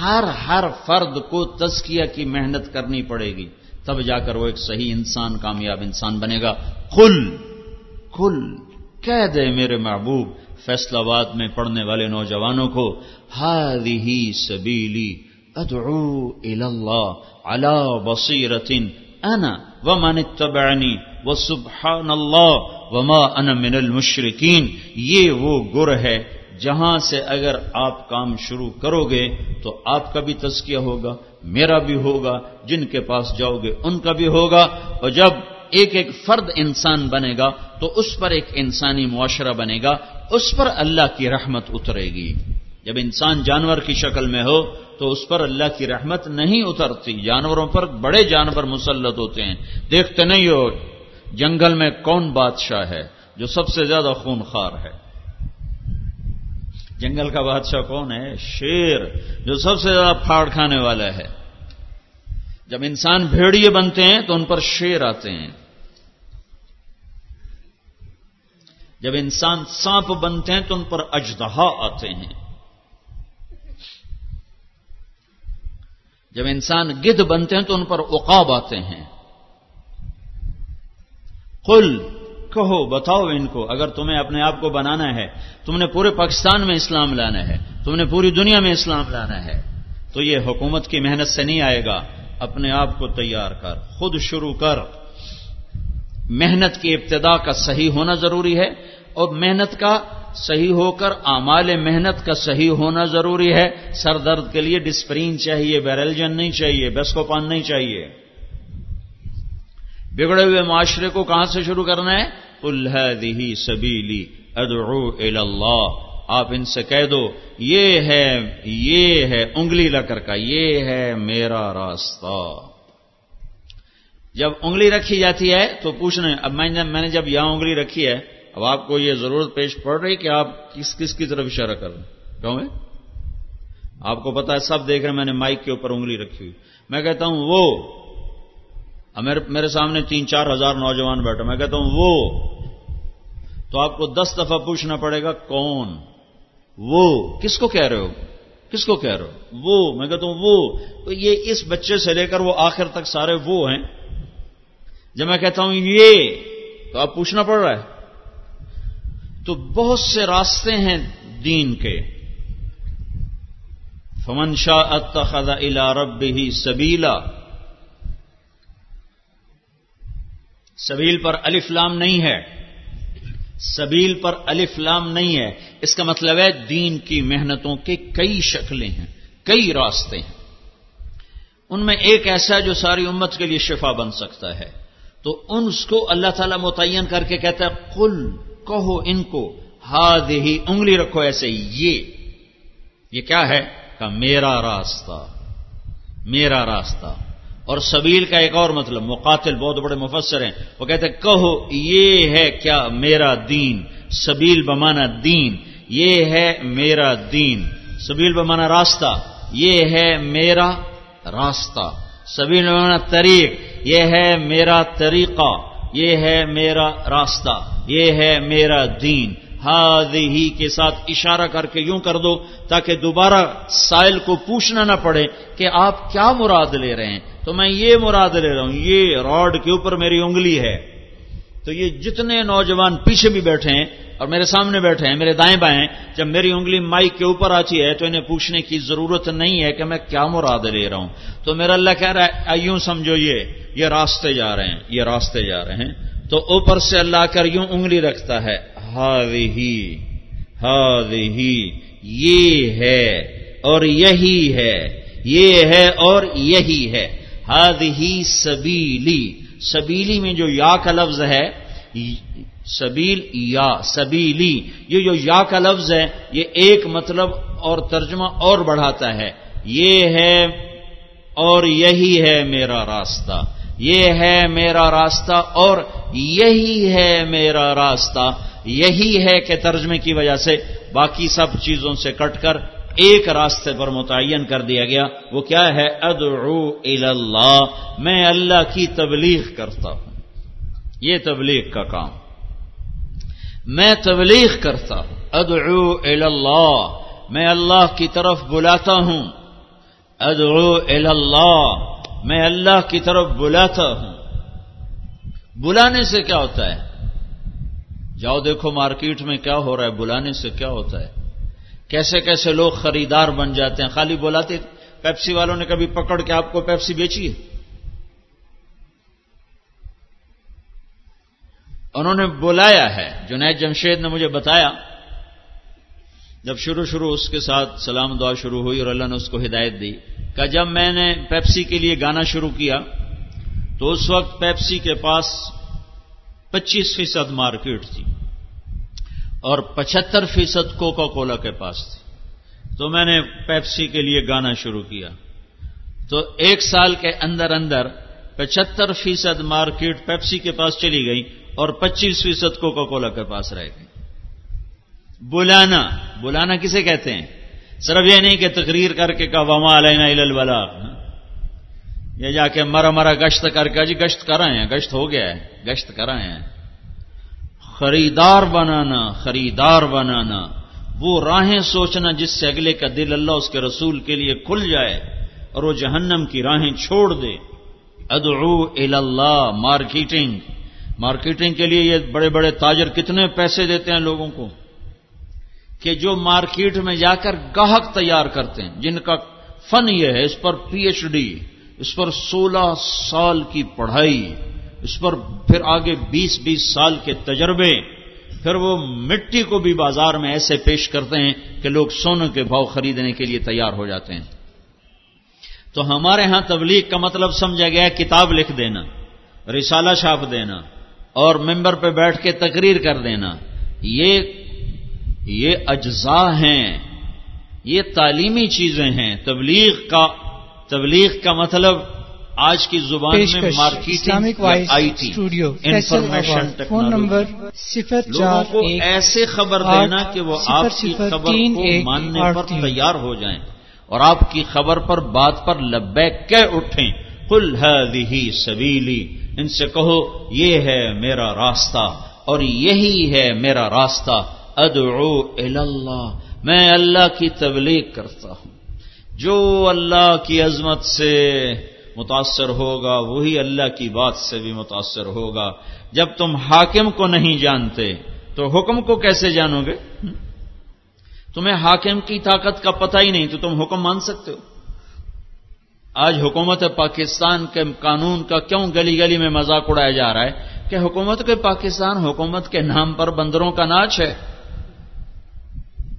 ہر ہر فرد کو تزکیہ کی محنت کرنی پڑے گی۔ تب جا کر وہ ایک صحیح انسان، کامیاب انسان بنے گا۔ کل کل، کہہ دے میرے محبوب فیصلہ آباد میں پڑھنے والے نوجوانوں کو ہی سبیلی ادعو اللہ علا بصیرت انا ومن اتبعنی وسبحان اللہ وما انا من المشرکین یہ وہ گر ہے جہاں سے اگر آپ کام شروع کرو گے تو آپ کا بھی تذکیہ ہوگا، میرا بھی ہوگا، جن کے پاس جاؤ گے ان کا بھی ہوگا۔ اور جب ایک ایک فرد انسان بنے گا تو اس پر ایک انسانی معاشرہ بنے گا، اس پر اللہ کی رحمت اترے گی۔ جب انسان جانور کی شکل میں ہو تو اس پر اللہ کی رحمت نہیں اترتی۔ جانوروں پر بڑے جانور مسلط ہوتے ہیں۔ دیکھتے نہیں ہو، جنگل میں کون بادشاہ ہے جو سب سے زیادہ خونخوار ہے؟ جنگل کا بادشاہ کون ہے؟ شیر، جو سب سے زیادہ پھاڑ کھانے والا ہے۔ جب انسان بھیڑیے بنتے ہیں تو ان پر شیر آتے ہیں۔ جب انسان سانپ بنتے ہیں تو ان پر اجدہا آتے ہیں۔ جب انسان گدھ بنتے ہیں تو ان پر اقاب آتے ہیں۔ قل، کہو، بتاؤ ان کو، اگر تمہیں اپنے آپ کو بنانا ہے، تم نے پورے پاکستان میں اسلام لانا ہے، تم نے پوری دنیا میں اسلام لانا ہے، تو یہ حکومت کی محنت سے نہیں آئے گا۔ اپنے آپ کو تیار کر، خود شروع کر۔ محنت کی ابتدا کا صحیح ہونا ضروری ہے۔ اور محنت کا صحیح ہو کر، اعمال محنت کا صحیح ہونا ضروری ہے۔ سر درد کے لیے ڈسپرین چاہیے بیرلجن نہیں چاہیے، بیسکوپان نہیں چاہیے۔ بگڑے ہوئے معاشرے کو کہاں سے شروع کرنا ہے؟ الحدی سبیلی ادعو اللہ آپ ان سے کہہ دو، یہ ہے یہ ہے انگلی لکر کا، یہ ہے میرا راستہ۔ جب انگلی رکھی جاتی ہے تو پوچھنا اب میں نے جب یہاں انگلی رکھی ہے اب آپ کو یہ ضرورت پیش پڑ رہی کہ آپ کس کس کی طرف اشارہ کر رہے ہیں؟ کیوں ہے؟ آپ کو پتا ہے سب دیکھ رہے ہیں میں نے مائک کے اوپر انگلی رکھی ہوئی۔ میں کہتا ہوں وہ میرے سامنے تین، چار ہزار نوجوان بیٹھے میں کہتا ہوں وہ، تو آپ کو دس دفعہ پوچھنا پڑے گا کون؟ وہ، کس کو کہہ رہے ہو؟ کس کو کہہ رہے ہو؟ وہ، میں کہتا ہوں وہ۔ تو یہ اس بچے سے لے کر وہ آخر تک سارے وہ ہیں۔ جب میں کہتا ہوں یہ، تو آپ پوچھنا پڑ رہا ہے۔ تو بہت سے راستے ہیں دین کے۔ فمن شاہ اتخذ الى ربه سبیلا سبیل پر الف لام نہیں ہے۔ سبیل پر الف لام نہیں ہے۔ اس کا مطلب ہے دین کی محنتوں کے کئی شکلیں ہیں، کئی راستے ہیں۔ ان میں ایک ایسا جو ساری امت کے لیے شفا بن سکتا ہے۔ تو ان کو اللہ تعالی متعین کر کے کہتا ہے کل کہو ان کو ہاد ہی انگلی رکھو ایسے، یہ یہ کیا ہے؟ کہ میرا راستہ میرا راستہ۔ اور سبیل کا ایک اور مطلب مقاتل بہت بڑے مفسر ہیں، وہ کہتے ہیں، کہو، یہ ہے کیا میرا دین؟ سبیل بمانا دین، یہ ہے میرا دین۔ سبیل بمانا راستہ، یہ ہے میرا راستہ۔ سبیل بمانا طریق، یہ ہے میرا طریقہ۔ یہ ہے میرا راستہ، یہ ہے میرا دین۔ ہاد ہی کے ساتھ اشارہ کر کے یوں کر دو تاکہ دوبارہ سائل کو پوچھنا نہ پڑے کہ آپ کیا مراد لے رہے ہیں۔ تو میں یہ مراد لے رہا ہوں، یہ راڈ کے اوپر میری انگلی ہے۔ تو یہ جتنے نوجوان پیچھے بھی بیٹھے ہیں اور میرے سامنے بیٹھے ہیں، میرے دائیں بائیں جب میری انگلی مائک کے اوپر آتی ہے تو انہیں پوچھنے کی ضرورت نہیں ہے کہ میں کیا مراد لے رہا ہوں۔ تو میرا اللہ کہہ رہا ہے یوں سمجھو یہ یہ راستے جا رہے ہیں، یہ راستے جا رہے ہیں۔ تو اوپر سے اللہ کر یوں انگلی رکھتا ہے ہی ہی یہ ہے اور یہی ہے، یہ ہے اور یہی ہے ہاد ہی سبیلی۔ سبیلی میں جو یا کا لفظ ہے، سبیل یا، سبیلی، یہ جو یا کا لفظ ہے، یہ ایک مطلب اور ترجمہ اور بڑھاتا ہے۔ یہ ہے اور یہی ہے میرا راستہ۔ یہ ہے میرا راستہ اور یہی ہے میرا راستہ۔ یہی ہے کہ ترجمے کی وجہ سے باقی سب چیزوں سے کٹ کر ایک راستے پر متعین کر دیا گیا۔ وہ کیا ہے؟ ادعو اللہ میں اللہ کی تبلیغ کرتا ہوں۔ یہ تبلیغ کا کام۔ میں تبلیغ کرتا ہوں۔ ادعو اللہ میں اللہ کی طرف بلاتا ہوں۔ ادعو اللہ میں اللہ کی طرف بلاتا ہوں۔ بلانے سے کیا ہوتا ہے؟ جاؤ دیکھو مارکیٹ میں کیا ہو رہا ہے۔ بلانے سے کیا ہوتا ہے؟ کیسے کیسے لوگ خریدار بن جاتے ہیں؟ خالی بلاتے پیپسی والوں نے کبھی پکڑ کے آپ کو پیپسی بیچی ہے؟ انہوں نے بلایا ہے، جنید جمشید نے مجھے بتایا، جب شروع شروع اس کے ساتھ سلام دعا شروع ہوئی اور اللہ نے اس کو ہدایت دی کہ جب میں نے پیپسی کے لیے گانا شروع کیا، تو اس وقت پیپسی کے پاس پچیس فیصد مارکیٹ تھی۔ اور پچہتر فیصد کوکا کولا کے پاس تھی۔ تو میں نے پیپسی کے لیے گانا شروع کیا۔ تو ایک سال کے اندر اندر پچہتر فیصد مارکیٹ پیپسی کے پاس چلی گئی اور پچیس فیصد کوکا کولا کے پاس رہ گئی۔ بلانا بلانا کسے کہتے ہیں؟ صرف یہ نہیں کہ تقریر کر کے کہا، وما علینا البلا یہ جا کے مرا مرا گشت کر کے جی گشت کر رہے ہیں، گشت ہو گیا ہے، گشت کر رہے ہیں۔ خریدار بنانا خریدار بنانا۔ وہ راہیں سوچنا جس سے اگلے کا دل اللہ اس کے رسول کے لیے کھل جائے اور وہ جہنم کی راہیں چھوڑ دے۔ ادعو اللہ مارکیٹنگ۔ مارکیٹنگ کے لیے یہ بڑے بڑے تاجر کتنے پیسے دیتے ہیں لوگوں کو کہ جو مارکیٹ میں جا کر گاہک تیار کرتے ہیں۔ جن کا فن یہ ہے، اس پر پی ایچ ڈی، اس پر سولہ سال کی پڑھائی۔ اس پر پھر آگے بیس بیس سال کے تجربے، پھر وہ مٹی کو بھی بازار میں ایسے پیش کرتے ہیں کہ لوگ سونے کے بھاؤ خریدنے کے لیے تیار ہو جاتے ہیں۔ تو ہمارے ہاں تبلیغ کا مطلب سمجھا گیا کتاب لکھ دینا، رسالہ چھاپ دینا، اور ممبر پہ بیٹھ کے تقریر کر دینا۔ یہ یہ اجزاء ہیں، یہ تعلیمی چیزیں ہیں۔ تبلیغ کا تبلیغ کا مطلب آج کی زبان میں marketing I T information phone number صفر چار کو ایسے خبر دینا کہ وہ آپ کی خبر کو ماننے پر تیار ہو جائیں اور آپ کی خبر پر بات پر لبیک کے اٹھیں۔ کل ہے سبیلی ان سے کہو یہ ہے میرا راستہ اور یہی ہے میرا راستہ۔ ادعو اللہ میں اللہ کی تبلیغ کرتا ہوں۔ جو اللہ کی عظمت سے متاثر ہوگا، وہی اللہ کی بات سے بھی متاثر ہوگا۔ جب تم حاکم کو نہیں جانتے، تو حکم کو کیسے جانو گے؟ تمہیں حاکم کی طاقت کا پتہ ہی نہیں، تو تم حکم مان سکتے ہو۔ آج حکومت پاکستان کے قانون کا کیوں گلی گلی میں مذاق اڑایا جا رہا ہے؟ کہ حکومت کے پاکستان حکومت کے نام پر بندروں کا ناچ ہے۔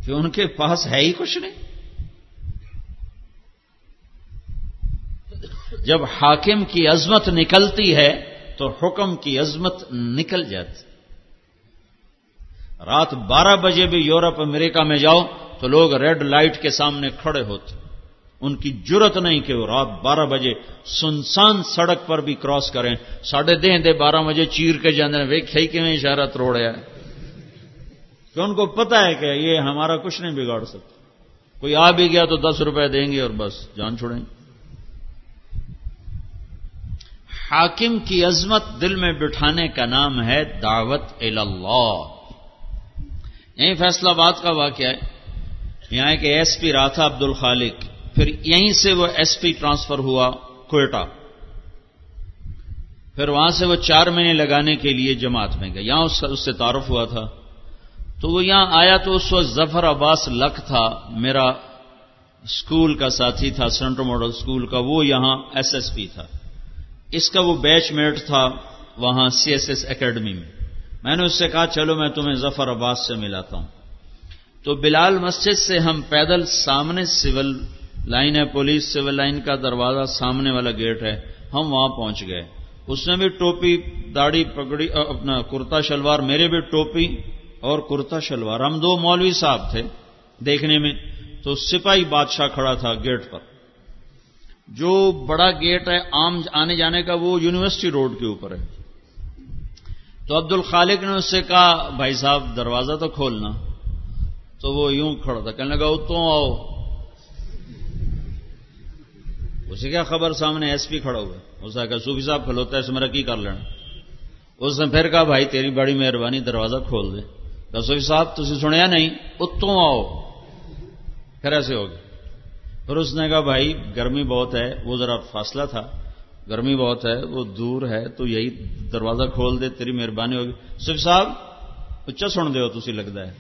کہ ان کے پاس ہے ہی کچھ نہیں۔ جب حاکم کی عظمت نکلتی ہے تو حکم کی عظمت نکل جاتی رات بارہ بجے بھی یورپ، امریکہ میں جاؤ تو لوگ ریڈ لائٹ کے سامنے کھڑے ہوتے ان کی جرت نہیں کہ وہ رات بارہ بجے سنسان سڑک پر بھی کراس کریں۔ ساڑھے دیں دے بارہ بجے چیر کے جانے ویک کھئی کے میں اشارہ تروڑیا ہے کہ ان کو پتا ہے کہ یہ ہمارا کچھ نہیں بگاڑ سکتا۔ کوئی آ بھی گیا تو دس روپے دیں گے اور بس جان چھوڑیں گے۔ حاکم کی عظمت دل میں بٹھانے کا نام ہے دعوت اللہ یہیں فیصلہ باد کا واقعہ ہے۔ یہاں ایک ایس پی رہا تھا عبد الخالق، پھر یہیں سے وہ ایس پی ٹرانسفر ہوا کوئٹہ۔ پھر وہاں سے وہ چار مہینے لگانے کے لیے جماعت میں گئے۔ یہاں اس سے تعارف ہوا تھا۔ تو وہ یہاں آیا تو اس وقت ظفر عباس لک تھا، میرا اسکول کا ساتھی تھا سینٹر ماڈل اسکول کا، وہ یہاں ایس ایس پی تھا۔ اس کا وہ بیچ میٹ تھا وہاں سی ایس ایس اکیڈمی میں۔ میں نے اس سے کہا، چلو میں تمہیں ظفر عباس سے ملاتا ہوں۔ تو بلال مسجد سے ہم پیدل سامنے سول لائن ہے، پولیس سول لائن کا دروازہ سامنے والا گیٹ ہے۔ ہم وہاں پہنچ گئے۔ اس نے بھی ٹوپی، داڑھی پگڑی اپنا کرتا شلوار، میرے بھی ٹوپی اور کرتا شلوار۔ ہم دو مولوی صاحب تھے دیکھنے میں۔ تو سپاہی بادشاہ کھڑا تھا گیٹ پر۔ جو بڑا گیٹ ہے عام آنے جانے کا، وہ یونیورسٹی روڈ کے اوپر ہے۔ تو عبد الخالق نے اس سے کہا، بھائی صاحب، دروازہ تو کھولنا۔ تو وہ یوں کھڑا تھا، کہنے لگا تو آؤ۔ اسے کیا خبر؟ سامنے ایس پی کھڑا ہوا۔ اس نے کہا، صوفی صاحب، کھلوتا ہے، اس کی کر لینا۔ اس نے پھر کہا، بھائی، تیری بڑی مہربانی، دروازہ کھول دے۔ کہا، صوفی صاحب تھی سنیا نہیں؟ اتوں آؤ۔ پھر ایسے ہو گئے پھر اس نے کہا، بھائی، گرمی بہت ہے. وہ ذرا فاصلہ تھا. گرمی بہت ہے، وہ دور ہے، تو یہی دروازہ کھول دے، تیری مہربانی ہوگی. صوفی صاحب اچا سن دے ہو تھی لگتا ہے.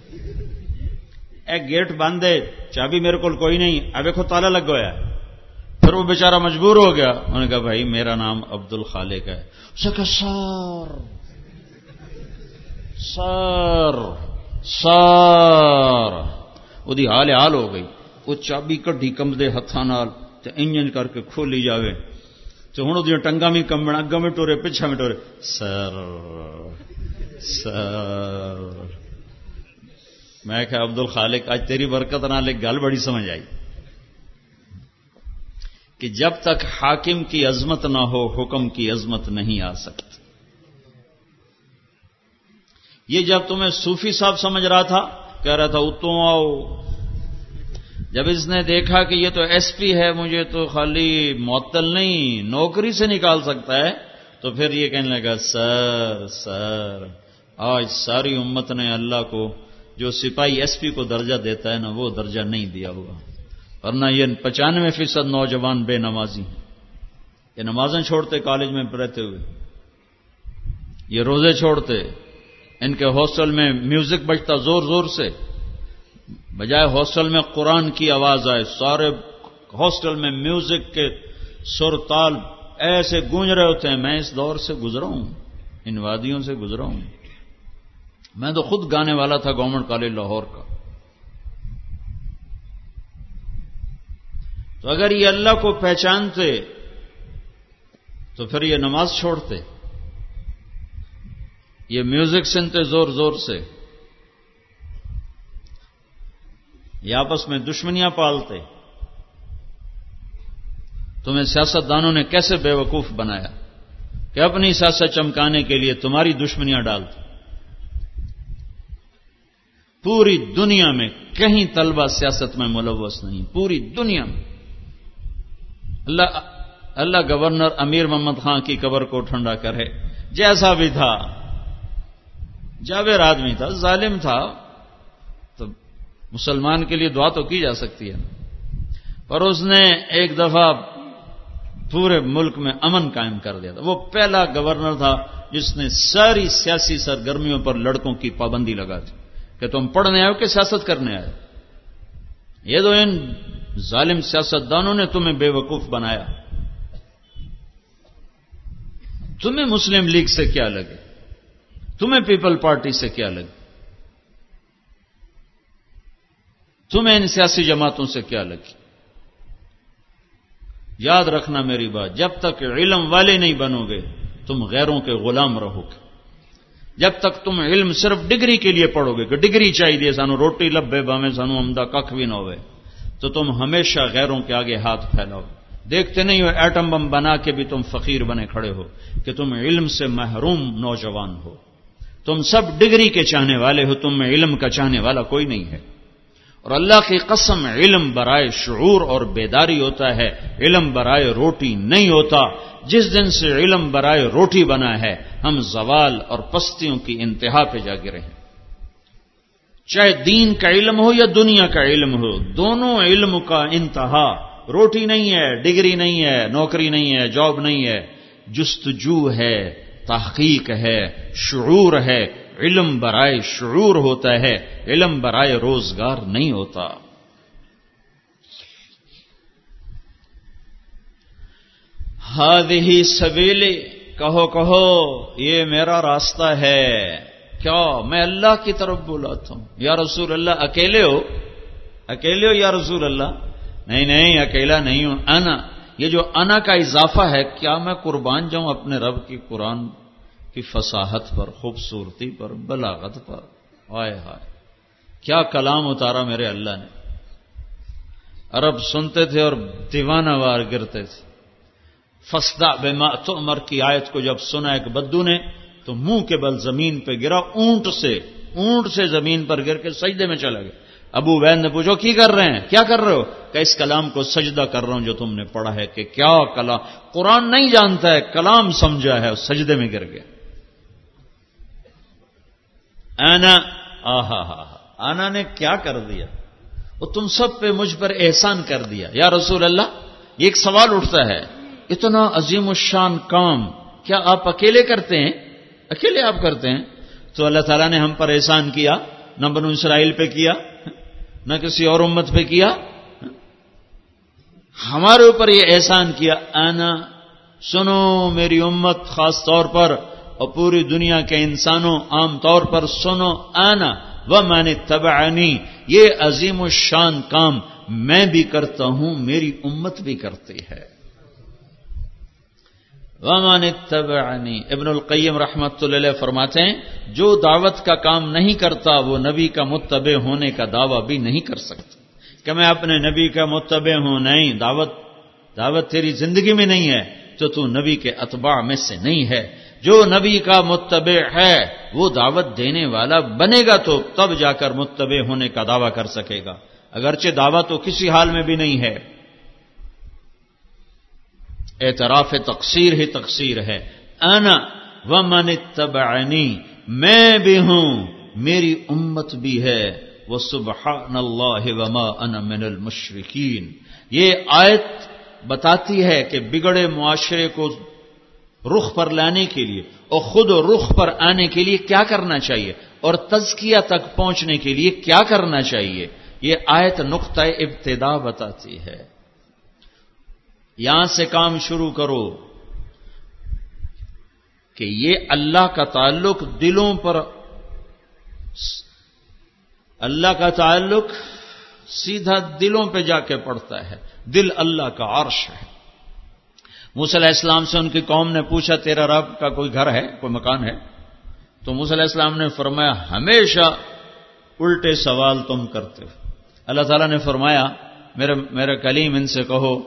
ایک گیٹ بند ہے، چابی میرے کو کوئی نہیں. اب دیکھو تالا لگ گیا پھر وہ بیچارہ مجبور ہو گیا. انہوں نے کہا، بھائی، میرا نام عبد الخالق ہے. اسے کہا، سر سر سر. وہ حال حال ہو گئی. وہ چابی کڈی کمبے ہاتھوں انجن کر کے کھولی جاوے تو ہوں وہ ٹنگا بھی کمبن اگا میں ٹورے پچھا میں ٹورے سر سر میں کہ عبد الخالق آج تیری برکت نہ لے گل بڑی سمجھ آئی کہ جب تک حاکم کی عظمت نہ ہو حکم کی عظمت نہیں آ سکتی یہ جب تمہیں صوفی صاحب سمجھ رہا تھا کہہ رہا تھا اتوں آؤ جب اس نے دیکھا کہ یہ تو ایس پی ہے، مجھے تو خالی معطل نہیں، نوکری سے نکال سکتا ہے، تو پھر یہ کہنے لگا، سر سر، آج ساری امت نے اللہ کو جو سپاہی ایس پی کو درجہ دیتا ہے نا، وہ درجہ نہیں دیا ہوا ورنہ یہ پچانوے فیصد نوجوان بے نمازی ہیں۔ یہ نمازیں چھوڑتے کالج میں رہتے ہوئے۔ یہ روزے چھوڑتے، ان کے ہاسٹل میں میوزک بجتا زور زور سے۔ بجائے ہاسٹل میں قرآن کی آواز آئے، سارے ہاسٹل میں میوزک کے سر تال ایسے گونج رہے ہوتے ہیں، میں اس دور سے گزرا ہوں، ان وادیوں سے گزرا ہوں۔ میں تو خود گانے والا تھا گورنمنٹ کالج لاہور کا۔ تو اگر یہ اللہ کو پہچانتے، تو پھر یہ نماز چھوڑتے۔ یہ میوزک سنتے زور زور سے۔ یہ آپس میں دشمنیاں پالتے۔ تمہیں سیاست دانوں نے کیسے بے وقوف بنایا کہ اپنی سیاست چمکانے کے لیے تمہاری دشمنیاں ڈالتے؟ پوری دنیا میں کہیں طلبہ سیاست میں ملوث نہیں، پوری دنیا میں۔ اللہ اللہ گورنر امیر محمد خان کی قبر کو ٹھنڈا کرے۔ جیسا بھی تھا جاویر آدمی تھا، ظالم تھا۔ مسلمان کے لیے دعا تو کی جا سکتی ہے۔ پر اس نے ایک دفعہ پورے ملک میں امن قائم کر دیا تھا۔ وہ پہلا گورنر تھا جس نے ساری سیاسی سرگرمیوں پر لڑکوں کی پابندی لگا دی کہ تم پڑھنے آئے کہ سیاست کرنے آئے یہ تو ان ظالم سیاستدانوں نے تمہیں بے وقوف بنایا۔ تمہیں مسلم لیگ سے کیا لگے؟ تمہیں پیپل پارٹی سے کیا لگے؟ تمہیں ان سیاسی جماعتوں سے کیا لگی؟ یاد رکھنا میری بات، جب تک علم والے نہیں بنو گے، تم غیروں کے غلام رہو گے۔ جب تک تم علم صرف ڈگری کے لیے پڑھو گے کہ ڈگری چاہیے، سانو روٹی لبے باویں سانو عمدہ کھ بھی نہ ہوئے، تو تم ہمیشہ غیروں کے آگے ہاتھ پھیلاؤ۔ دیکھتے نہیں ہو، ایٹم بم بنا کے بھی تم فقیر بنے کھڑے ہو کہ تم علم سے محروم نوجوان ہو۔ تم سب ڈگری کے چاہنے والے ہو، تم میں علم کا چاہنے والا کوئی نہیں ہے۔ اور اللہ کی قسم علم برائے شعور اور بیداری ہوتا ہے، علم برائے روٹی نہیں ہوتا۔ جس دن سے علم برائے روٹی بنا ہے، ہم زوال اور پستیوں کی انتہا پہ جا گرے ہیں۔ چاہے دین کا علم ہو یا دنیا کا علم ہو، دونوں علم کا انتہا۔ روٹی نہیں ہے، ڈگری نہیں ہے، نوکری نہیں ہے، جاب نہیں ہے۔ جستجو ہے، تحقیق ہے، شعور ہے علم برائے شعور ہوتا ہے، علم برائے روزگار نہیں ہوتا۔ ہاد ہی سویلے کہو کہو، یہ میرا راستہ ہے۔ کیا میں اللہ کی طرف بلاتا ہوں؟ یا رسول اللہ، اکیلے ہو؟ اکیلے ہو یا رسول اللہ؟ نہیں نہیں، اکیلا نہیں ہوں، انا۔ یہ جو انا کا اضافہ ہے، کیا میں قربان جاؤں اپنے رب کی قرآن کی فصاحت پر، خوبصورتی پر، بلاغت پر۔ آئے ہائے، کیا کلام اتارا میرے اللہ نے۔ عرب سنتے تھے اور دیوانہ وار گرتے تھے۔ فسدا بے تو عمر کی آیت کو جب سنا ایک بدو نے، تو منہ کے بل زمین پہ گرا، اونٹ سے اونٹ سے زمین پر گر کے سجدے میں چلا گیا۔ ابو وید نے پوچھو کی کر رہے ہیں؟ کیا کر رہے ہو؟ کہ اس کلام کو سجدہ کر رہا ہوں جو تم نے پڑھا ہے کہ کیا کلام۔ قرآن نہیں جانتا ہے، کلام سمجھا ہے سجدے میں گر گیا۔ آنا آہا ہا آنا نے کیا کر دیا؟ وہ تم سب پہ مجھ پر احسان کر دیا۔ یا رسول اللہ، یہ ایک سوال اٹھتا ہے۔ اتنا عظیم الشان کام کیا آپ اکیلے کرتے ہیں؟ اکیلے آپ کرتے ہیں؟ تو اللہ تعالیٰ نے ہم پر احسان کیا، نہ بنو اسرائیل پہ کیا، نہ کسی اور امت پہ کیا۔ ہمارے اوپر یہ احسان کیا آنا سنو میری امت، خاص طور پر اور پوری دنیا کے انسانوں عام طور پر سنو، آنا وہ میں نے یہ عظیم الشان کام میں بھی کرتا ہوں، میری امت بھی کرتی ہے۔ ومان تبعنی ابن القیم رحمت اللہ فرماتے ہیں، جو دعوت کا کام نہیں کرتا، وہ نبی کا متبع ہونے کا دعویٰ بھی نہیں کر سکتا۔ کہ میں اپنے نبی کا متبع ہوں، نہیں، دعوت دعوت تیری زندگی میں نہیں ہے، تو تو نبی کے اتباع میں سے نہیں ہے۔ جو نبی کا متبع ہے، وہ دعوت دینے والا بنے گا تو تب جا کر متبع ہونے کا دعویٰ کر سکے گا۔ اگرچہ دعویٰ تو کسی حال میں بھی نہیں ہے۔ اعتراف تقصیر ہی تقصیر ہے۔ انا و من تبعنی میں بھی ہوں، میری امت بھی ہے۔ وہ سبحان اللہ وما انا من المشرقین یہ آیت بتاتی ہے کہ بگڑے معاشرے کو رخ پر لانے کے لیے اور خود رخ پر آنے کے لیے کیا کرنا چاہیے اور تزکیہ تک پہنچنے کے لیے کیا کرنا چاہیے؟ یہ آیت نقطۂ ابتدا بتاتی ہے۔ یہاں سے کام شروع کرو کہ یہ اللہ کا تعلق دلوں پر اللہ کا تعلق سیدھا دلوں پہ جا کے پڑتا ہے۔ دل اللہ کا عرش ہے۔ علیہ السلام سے ان کی قوم نے پوچھا، تیرا رب کا کوئی گھر ہے؟ کوئی مکان ہے؟ تو علیہ السلام نے فرمایا، ہمیشہ الٹے سوال تم کرتے ہو۔ اللہ تعالیٰ نے فرمایا، میرے میرے کلیم، ان سے کہو،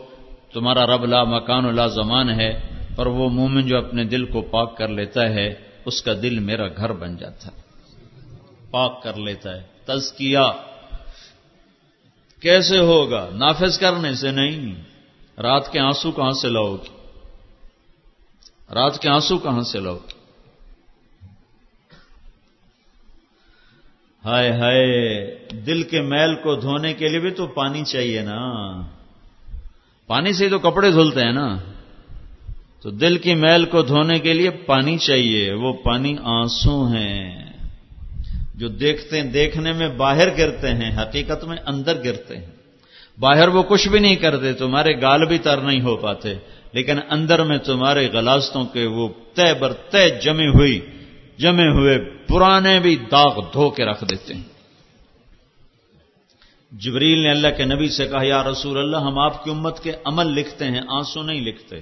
تمہارا رب لا مکان و لا زمان ہے اور وہ مومن جو اپنے دل کو پاک کر لیتا ہے، اس کا دل میرا گھر بن جاتا ہے۔ پاک کر لیتا ہے۔ تزکیہ۔ کیسے ہوگا؟ نافذ کرنے سے نہیں۔ رات کے آنسو کہاں سے لاؤ گی رات کے آنسو کہاں سے لاؤ؟ گی ہائے ہائے، دل کے میل کو دھونے کے لیے بھی تو پانی چاہیے نا۔ پانی سے تو کپڑے دھلتے ہیں نا۔ تو دل کی میل کو دھونے کے لیے پانی چاہیے، وہ پانی آنسو ہیں۔ جو دیکھتے ہیں دیکھنے میں باہر گرتے ہیں، حقیقت میں اندر گرتے ہیں۔ باہر وہ کچھ بھی نہیں کرتے، تمہارے گال بھی تر نہیں ہو پاتے۔ لیکن اندر میں تمہارے غلاستوں کے وہ طے بر طے جمے ہوئی، جمے ہوئے پرانے بھی داغ دھو کے رکھ دیتے ہیں۔ جبریل نے اللہ کے نبی سے کہا، یا رسول اللہ، ہم آپ کی امت کے عمل لکھتے ہیں، آنسو نہیں لکھتے۔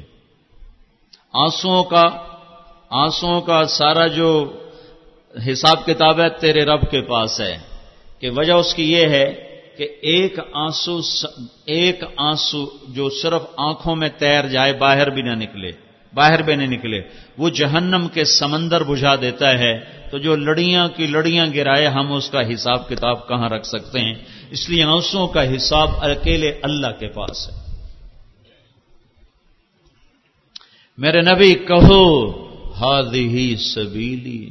آنسو کا آنسو کا سارا جو حساب کتاب ہے تیرے رب کے پاس ہے کہ وجہ اس کی یہ ہے کہ ایک آنسو ایک آنسو جو صرف آنکھوں میں تیر جائے، باہر بھی نہ نکلے، باہر بھی نہیں نکلے، وہ جہنم کے سمندر بجھا دیتا ہے۔ تو جو لڑیاں کی لڑیاں گرائے، ہم اس کا حساب کتاب کہاں رکھ سکتے ہیں؟ اس لیے آنسوں کا حساب اکیلے اللہ کے پاس ہے۔ میرے نبی، کہو ہادی ہی سبیلی،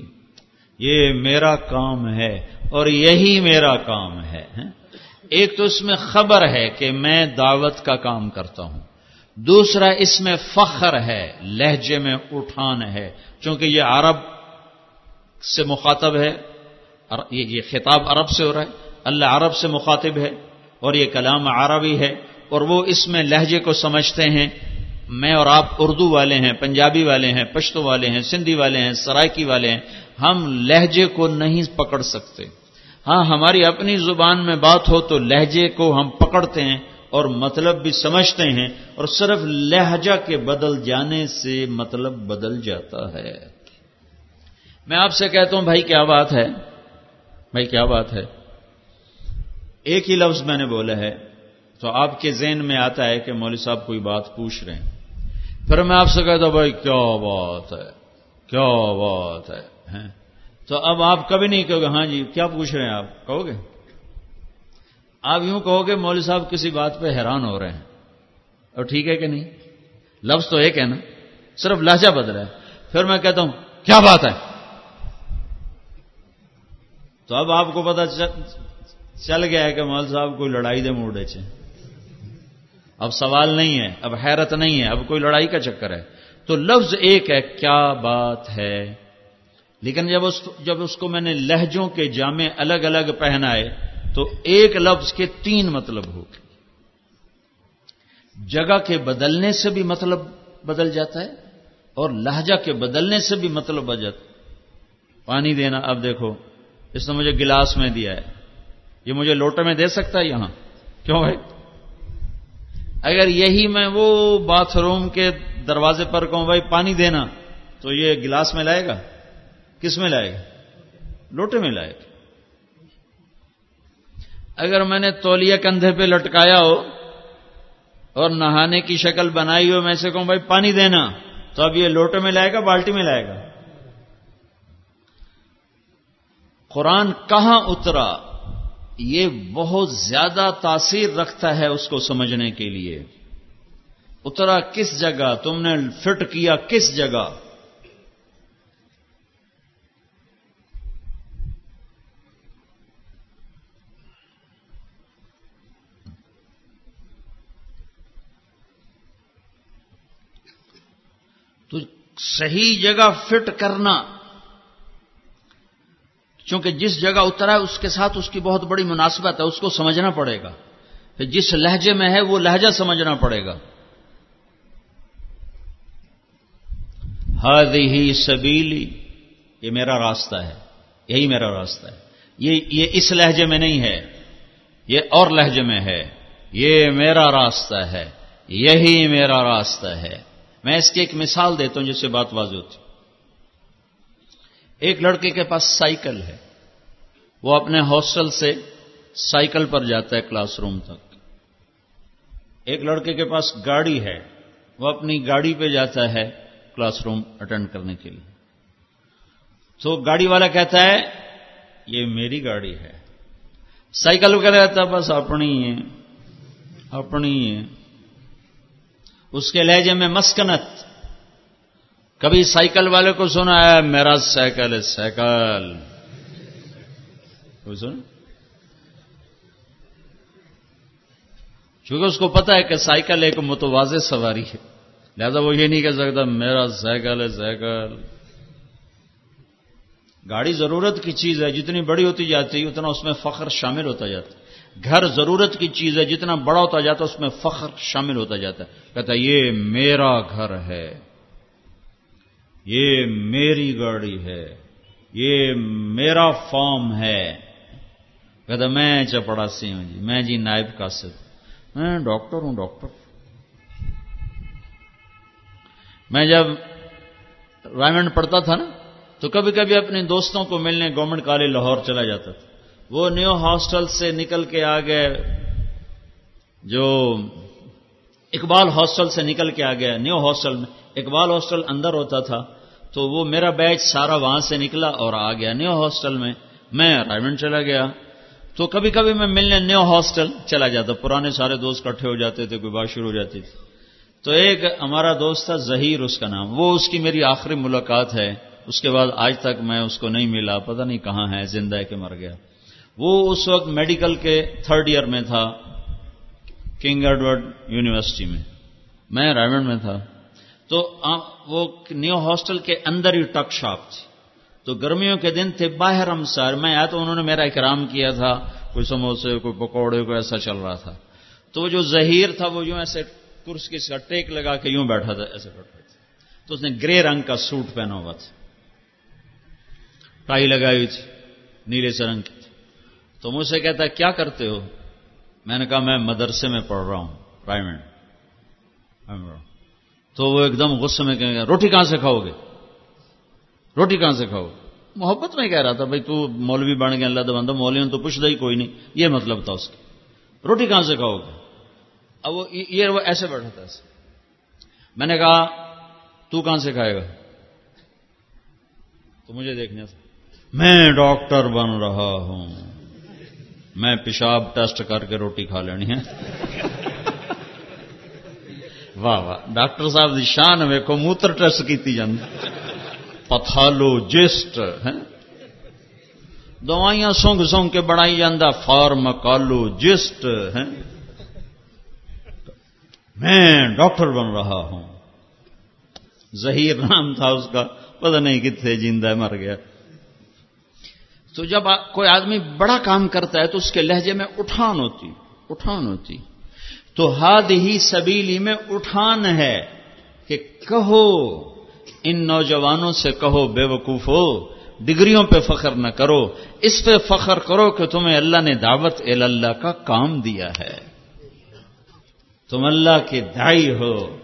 یہ میرا کام ہے اور یہی میرا کام ہے ایک تو اس میں خبر ہے کہ میں دعوت کا کام کرتا ہوں۔ دوسرا اس میں فخر ہے، لہجے میں اٹھان ہے، چونکہ یہ عرب سے مخاطب ہے۔ یہ خطاب عرب سے ہو رہا ہے۔ اللہ عرب سے مخاطب ہے اور یہ کلام عربی ہے۔ اور وہ اس میں لہجے کو سمجھتے ہیں۔ میں اور آپ اردو والے ہیں، پنجابی والے ہیں، پشتو والے ہیں، سندھی والے ہیں، سرائکی والے ہیں۔ ہم لہجے کو نہیں پکڑ سکتے۔ ہاں ہماری اپنی زبان میں بات ہو تو لہجے کو ہم پکڑتے ہیں اور مطلب بھی سمجھتے ہیں اور صرف لہجہ کے بدل جانے سے مطلب بدل جاتا ہے۔ میں آپ سے کہتا ہوں، بھائی، کیا بات ہے؟ بھائی، کیا بات ہے؟ ایک ہی لفظ میں نے بولا ہے، تو آپ کے ذہن میں آتا ہے کہ مولوی صاحب کوئی بات پوچھ رہے ہیں۔ پھر میں آپ سے کہتا ہوں، بھائی، کیا بات ہے؟ کیا بات ہے؟ ہاں۔ تو اب آپ کبھی نہیں کہو گے ہاں جی کیا پوچھ رہے ہیں آپ؟ کہو گے؟ آپ یوں کہو گے، مولوی صاحب کسی بات پہ حیران ہو رہے ہیں۔ اور ٹھیک ہے کہ نہیں؟ لفظ تو ایک ہے نا، صرف لہجہ بدلا ہے۔ پھر میں کہتا ہوں، کیا بات ہے؟ تو اب آپ کو پتا چل گیا ہے کہ مول صاحب کوئی لڑائی دے موڈے چ اب سوال نہیں ہے، اب حیرت نہیں ہے، اب کوئی لڑائی کا چکر ہے۔ تو لفظ ایک ہے، کیا بات ہے؟ لیکن جب اس جب اس کو میں نے لہجوں کے جامع الگ الگ پہنائے تو ایک لفظ کے تین مطلب ہو گئے۔ جگہ کے بدلنے سے بھی مطلب بدل جاتا ہے اور لہجہ کے بدلنے سے بھی مطلب بجت پانی دینا، اب دیکھو، اس نے مجھے گلاس میں دیا ہے۔ یہ مجھے لوٹے میں دے سکتا ہے یہاں؟ کیوں بھائی؟ اگر یہی میں وہ باتھ روم کے دروازے پر کہوں، بھائی پانی دینا، تو یہ گلاس میں لائے گا؟ کس میں لائے گا؟ لوٹے میں لائے گا۔ اگر میں نے تولیا کندھے پہ لٹکایا ہو اور نہانے کی شکل بنائی ہو، میں سے کہوں، بھائی، پانی دینا۔ تو اب یہ لوٹے میں لائے گا، بالٹی میں لائے گا۔ قرآن کہاں اترا؟ یہ بہت زیادہ تاثیر رکھتا ہے اس کو سمجھنے کے لیے۔ اترا کس جگہ؟ تم نے فٹ کیا کس جگہ تو صحیح جگہ فٹ کرنا۔ چونکہ جس جگہ اترا ہے، اس کے ساتھ اس کی بہت بڑی مناسبت ہے، اس کو سمجھنا پڑے گا۔ پھر جس لہجے میں ہے، وہ لہجہ سمجھنا پڑے گا۔ ہد ہی سبیلی، یہ میرا راستہ ہے۔ یہی میرا راستہ ہے۔ یہ یہ اس لہجے میں نہیں ہے۔ یہ اور لہجے میں ہے۔ یہ میرا راستہ ہے۔ یہی میرا راستہ ہے۔ میں اس کی ایک مثال دیتا ہوں جس سے بات واضح ہوتی ایک لڑکے کے پاس سائیکل ہے۔ وہ اپنے ہاسٹل سے سائیکل پر جاتا ہے کلاس روم تک۔ ایک لڑکے کے پاس گاڑی ہے۔ وہ اپنی گاڑی پہ جاتا ہے کلاس روم اٹینڈ کرنے کے لیے۔ تو گاڑی والا کہتا ہے، یہ میری گاڑی ہے۔ سائیکل کا رہتا بس اپنی ہے اپنی ہے۔ اس کے لہجے میں مسکنت۔ کبھی سائیکل والے کو سنا ہے، میرا سائیکل ہے، سائیکل۔ سن چونکہ اس کو پتا ہے کہ سائیکل ایک متوازے سواری ہے۔ لہذا وہ یہ نہیں کہہ سکتا، میرا سائیکل ہے، سائیکل۔ گاڑی ضرورت کی چیز ہے، جتنی بڑی ہوتی جاتی، اتنا اس میں فخر شامل ہوتا جاتا۔ گھر ضرورت کی چیز ہے، جتنا بڑا ہوتا جاتا اس میں فخر شامل ہوتا جاتا ہے۔ کہتا یہ میرا گھر ہے، یہ میری گاڑی ہے، یہ میرا فارم ہے۔ کہتا میں چپڑاسی ہوں جی میں جی نائب کاسب میں ڈاکٹر ہوں، ڈاکٹر۔ میں جب رائمنڈ پڑھتا تھا نا، تو کبھی کبھی اپنے دوستوں کو ملنے، گورنمنٹ کالج لاہور چلا جاتا تھا۔ وہ نیو ہاسٹل سے نکل کے آ گئے، جو اقبال ہاسٹل سے نکل کے آ گیا نیو ہاسٹل میں اقبال ہاسٹل اندر ہوتا تھا، تو وہ میرا بیچ سارا وہاں سے نکلا اور آ گیا۔ نیو ہاسٹل میں میں رائمنڈ چلا گیا۔ تو کبھی کبھی میں ملنے نیو ہاسٹل چلا جاتا۔ پرانے سارے دوست کٹھے ہو جاتے تھے، کوئی بات شروع ہو جاتی تھی۔ تو ایک ہمارا دوست تھا ظہیر اس کا نام۔ وہ اس کی میری آخری ملاقات ہے۔ اس کے بعد آج تک میں اس کو نہیں ملا، پتہ نہیں کہاں ہے، زندہ ہے کہ مر گیا۔ وہ اس وقت میڈیکل کے تھرڈ ایئر میں تھا، کنگ ایڈورڈ یونیورسٹی میں۔ میں رائمنڈ میں تھا۔ تو وہ نیو ہاسٹل کے اندر ہی ٹک شاپ تھی۔ تو گرمیوں کے دن تھے، باہر ہم سر، میں آیا تو انہوں نے میرا اکرام کیا تھا۔ کوئی سموسے، کوئی پکوڑے، کوئی ایسا چل رہا تھا۔ تو وہ جو ظہیر تھا، وہ یوں ایسے کرس کی ٹیک لگا کے یوں بیٹھا تھا، ایسے بیٹھا تھا۔ تو اس نے گرے رنگ کا سوٹ پہنا ہوا تھا۔ ٹائی لگائی ہوئی تھی، نیلے سے رنگ کی۔ تو مجھ سے کہتا ہے، کیا کرتے ہو؟ میں نے کہا، میں مدرسے میں پڑھ رہا ہوں پرائمٹ تو وہ ایک دم غصے میں کہیں گے روٹی کہاں سے کھاؤ گے؟ روٹی کہاں سے کھاؤ گے؟ محبت میں کہہ رہا تھا، بھائی، تو مولوی بن گیا اللہ دبندہ مولوی تو پوچھ ہی کوئی نہیں۔ یہ مطلب تھا اس کا۔ روٹی کہاں سے کھاؤ گے؟ اب وہ یہ وہ ایسے بیٹھا تھا ایسے۔ میں نے کہا، تو کہاں سے کھائے گا؟ تو مجھے دیکھنے سے، میں ڈاکٹر بن رہا ہوں۔ میں پیشاب ٹیسٹ کر کے روٹی کھا لینی ہے۔ واہ واہ، ڈاکٹر صاحب کی شان ویکو موتر ٹیسٹ کی جاتی پتھالوجسٹ دوائیاں سونگ سونگ کے بنائی جانا فارمکالوجسٹ ہے میں ڈاکٹر بن رہا ہوں۔ ظہیر نام تھا اس کا، پتہ نہیں کتنے جیندہ مر گیا۔ تو جب کوئی آدمی بڑا کام کرتا ہے تو اس کے لہجے میں اٹھان ہوتی اٹھان ہوتی۔ تو ہاد ہی سبیلی میں اٹھان ہے کہ کہو، ان نوجوانوں سے کہو بے وقوف ہو، ڈگریوں پہ فخر نہ کرو، اس پہ فخر کرو کہ تمہیں اللہ نے دعوت اللہ کا کام دیا ہے۔ تم اللہ کے دائی ہو،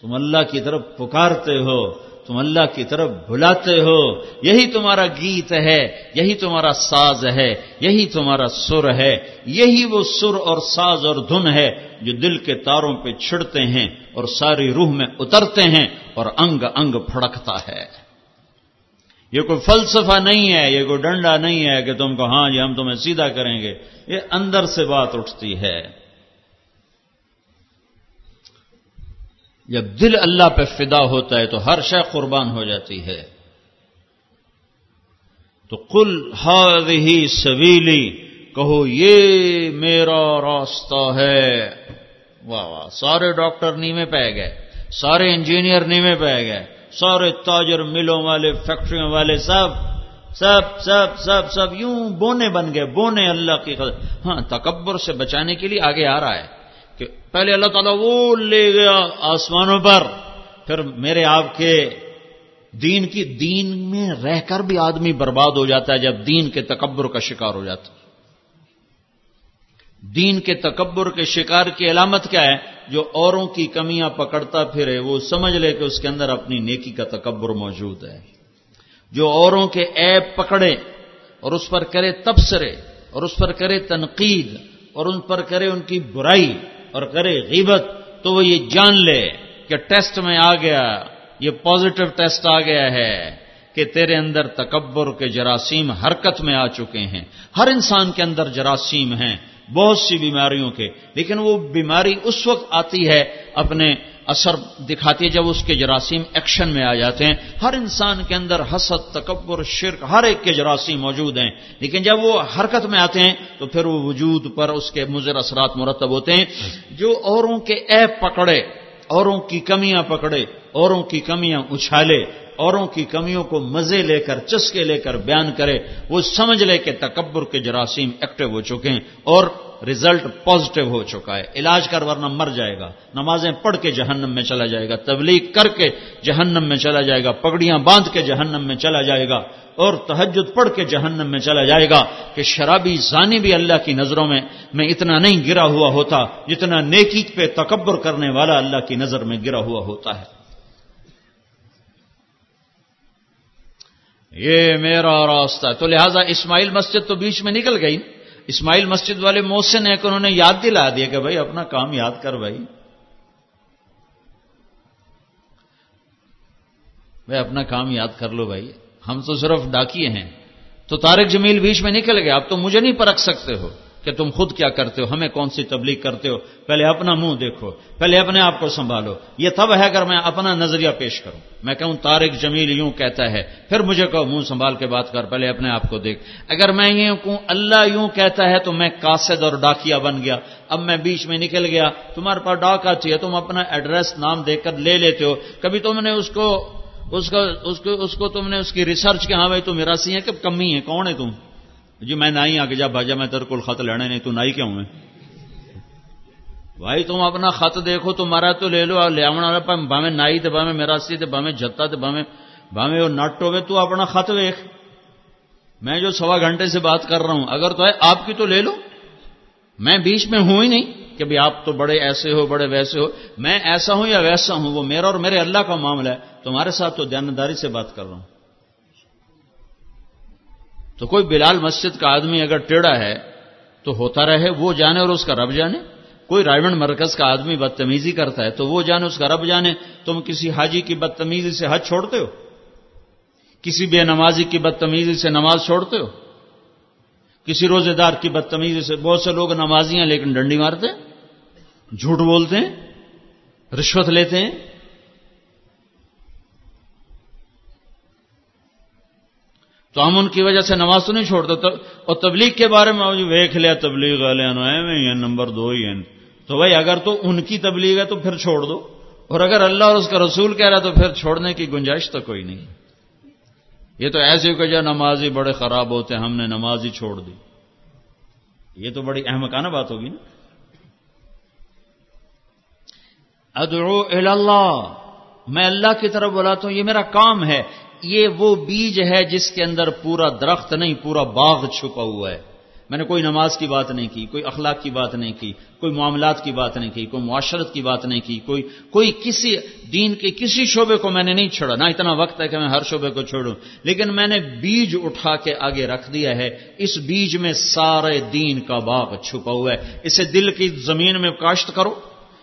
تم اللہ کی طرف پکارتے ہو تم اللہ کی طرف بلاتے ہو، یہی تمہارا گیت ہے، یہی تمہارا ساز ہے، یہی تمہارا سر ہے، یہی وہ سر اور ساز اور دھن ہے جو دل کے تاروں پہ چھڑتے ہیں اور ساری روح میں اترتے ہیں اور انگ انگ پھڑکتا ہے۔ یہ کوئی فلسفہ نہیں ہے، یہ کوئی ڈنڈا نہیں ہے کہ تم کو ہاں جی ہم تمہیں سیدھا کریں گے۔ یہ اندر سے بات اٹھتی ہے۔ جب دل اللہ پہ فدا ہوتا ہے تو ہر شے قربان ہو جاتی ہے۔ تو کل ہر ہی سویلی کہو یہ میرا راستہ ہے۔ واہ واہ، سارے ڈاکٹر نیمے پہ گئے، سارے انجینئر نیمے پہ گئے، سارے تاجر ملوں والے، فیکٹریوں والے، سب سب سب سب سب یوں بونے بن گئے، بونے اللہ کی قدر۔ ہاں تکبر سے بچانے کے لیے آگے آ رہا ہے۔ کہ پہلے اللہ تعالیٰ وہ لے گیا آسمانوں پر، پھر میرے آپ کے دین کی، دین میں رہ کر بھی آدمی برباد ہو جاتا ہے جب دین کے تکبر کا شکار ہو جاتا ہے۔ دین کے تکبر کے شکار کی علامت کیا ہے؟ جو اوروں کی کمیاں پکڑتا پھرے، وہ سمجھ لے کہ اس کے اندر اپنی نیکی کا تکبر موجود ہے۔ جو اوروں کے عیب پکڑے اور اس پر کرے تبصرے اور اس پر کرے تنقید اور ان پر کرے ان کی برائی اور کرے غیبت تو وہ یہ جان لے کہ ٹیسٹ میں آ گیا، یہ پازیٹو ٹیسٹ آ گیا ہے کہ تیرے اندر تکبر کے جراثیم حرکت میں آ چکے ہیں۔ ہر انسان کے اندر جراثیم ہیں، بہت سی بیماریوں کے، لیکن وہ بیماری اس وقت آتی ہے اپنے اثر دکھاتی ہے جب اس کے جراثیم ایکشن میں آ جاتے ہیں۔ ہر انسان کے اندر حسد، تکبر، شرک ہر ایک کے جراثیم موجود ہیں۔ لیکن جب وہ حرکت میں آتے ہیں تو پھر وہ وجود پر اس کے مضر اثرات مرتب ہوتے ہیں۔ جو اوروں کے ایپ پکڑے، اوروں کی کمیاں پکڑے، اوروں کی کمیاں اچھالے اوروں کی کمیوں کو مزے لے کر، چسکے لے کر بیان کرے، وہ سمجھ لے کہ تکبر کے جراثیم ایکٹیو ہو چکے ہیں اور ریزلٹ پازیٹو ہو چکا ہے۔ علاج کر ورنہ مر جائے گا۔ نمازیں پڑھ کے جہنم میں چلا جائے گا۔ تبلیغ کر کے جہنم میں چلا جائے گا۔ پگڑیاں باندھ کے جہنم میں چلا جائے گا۔ اور تہجد پڑھ کے جہنم میں چلا جائے گا کہ شرابی زانی بھی اللہ کی نظروں میں میں اتنا نہیں گرا ہوا ہوتا جتنا نیکی پہ تکبر کرنے والا اللہ کی نظر میں گرا ہوا ہوتا ہے۔ یہ میرا راستہ تو لہذا اسماعیل مسجد تو بیچ میں نکل گئی۔ اسماعیل مسجد والے موسن ہیں کہ انہوں نے یاد دلا دیا کہ بھائی اپنا کام یاد کر بھائی۔ بھائی اپنا کام یاد کر لو بھائی۔ ہم تو صرف ڈاکیے ہیں۔ تو تارک جمیل بیچ میں نکل گئے۔ آپ تو مجھے نہیں پرکھ سکتے ہو۔ کہ تم خود کیا کرتے ہو؟ ہمیں کون سی تبلیغ کرتے ہو؟ پہلے اپنا منہ دیکھو، پہلے اپنے آپ کو سنبھالو۔ یہ تب ہے اگر میں اپنا نظریہ پیش کروں۔ میں کہوں تارک جمیل یوں کہتا ہے، پھر مجھے کہو، منہ سنبھال کے بات کر، پہلے اپنے آپ کو دیکھ۔ اگر میں یہ کہوں، اللہ یوں کہتا ہے، تو میں کاسد اور ڈاکیا بن گیا۔ اب میں بیچ میں نکل گیا۔ تمہارے پاس ڈاک آتی ہے تم اپنا ایڈریس، نام دے کر لے لیتے ہو۔ کبھی تم نے اس کو اس کو اس کو اس کو تم نے اس کی ریسرچ کے ہاں بھائی، تو میرا سی ہے کہ کمی ہے کون ہے تم؟ جی میں نائی آ کے جا بھاجا، میں تیرے کو خط لینے نہیں، تو نائی کیوں ہے؟ بھائی تم اپنا خط دیکھو تمہارا تو لے لو لیا باہیں نائی تے باہیں میرا سی تے باہیں جتا تے باہیں باہیں وہ نٹ ہوئے تو اپنا خط ویخ میں جو سوا گھنٹے سے بات کر رہا ہوں، اگر تو ہے، آپ کی تو لے لو۔ میں بیچ میں ہوں ہی نہیں کہ بھی آپ تو بڑے ایسے ہو، بڑے ویسے ہو۔ میں ایسا ہوں یا ویسا ہوں، وہ میرا اور میرے اللہ کا معاملہ ہے۔ تمہارے ساتھ تو دیانداری سے بات کر رہا ہوں۔ تو کوئی بلال مسجد کا آدمی اگر ٹیڑا ہے تو ہوتا رہے وہ جانے اور اس کا رب جانے کوئی رائمنڈ مرکز کا آدمی بدتمیزی کرتا ہے تو وہ جانے اس کا رب جانے تم کسی حاجی کی بدتمیزی سے حج چھوڑتے ہو کسی بے نمازی کی بدتمیزی سے نماز چھوڑتے ہو کسی روزے دار کی بدتمیزی سے بہت سے لوگ نمازی ہیں لیکن ڈنڈی مارتے ہیں، جھوٹ بولتے ہیں، رشوت لیتے ہیں تو ہم ان کی وجہ سے نماز تو نہیں چھوڑتے اور تبلیغ کے بارے میں ویک لیا تبلیغ والے یہ نمبر دو ہی ہیں۔ تو بھائی اگر تو ان کی تبلیغ ہے تو پھر چھوڑ دو۔ اور اگر اللہ اور اس کا رسول کہہ رہا تو پھر چھوڑنے کی گنجائش تو کوئی نہیں۔ یہ تو ایسے کہ جو نمازی بڑے خراب ہوتے ہیں، ہم نے نماز ہی چھوڑ دی۔ یہ تو بڑی احمقانہ بات ہوگی نا۔ ادعو اللہ۔ میں اللہ کی طرف بلاتا ہوں، یہ میرا کام ہے۔ یہ وہ بیج ہے جس کے اندر پورا درخت نہیں، پورا باغ چھپا ہوا ہے۔ میں نے کوئی نماز کی بات نہیں کی، کوئی اخلاق کی بات نہیں کی، کوئی معاملات کی بات نہیں کی، کوئی معاشرت کی بات نہیں کی، کوئی کوئی کسی دین کے کسی شعبے کو میں نے نہیں چھوڑا۔ نہ اتنا وقت ہے کہ میں ہر شعبے کو چھوڑوں۔ لیکن میں نے بیج اٹھا کے آگے رکھ دیا ہے۔ اس بیج میں سارے دین کا باغ چھپا ہوا ہے۔ اسے دل کی زمین میں کاشت کرو،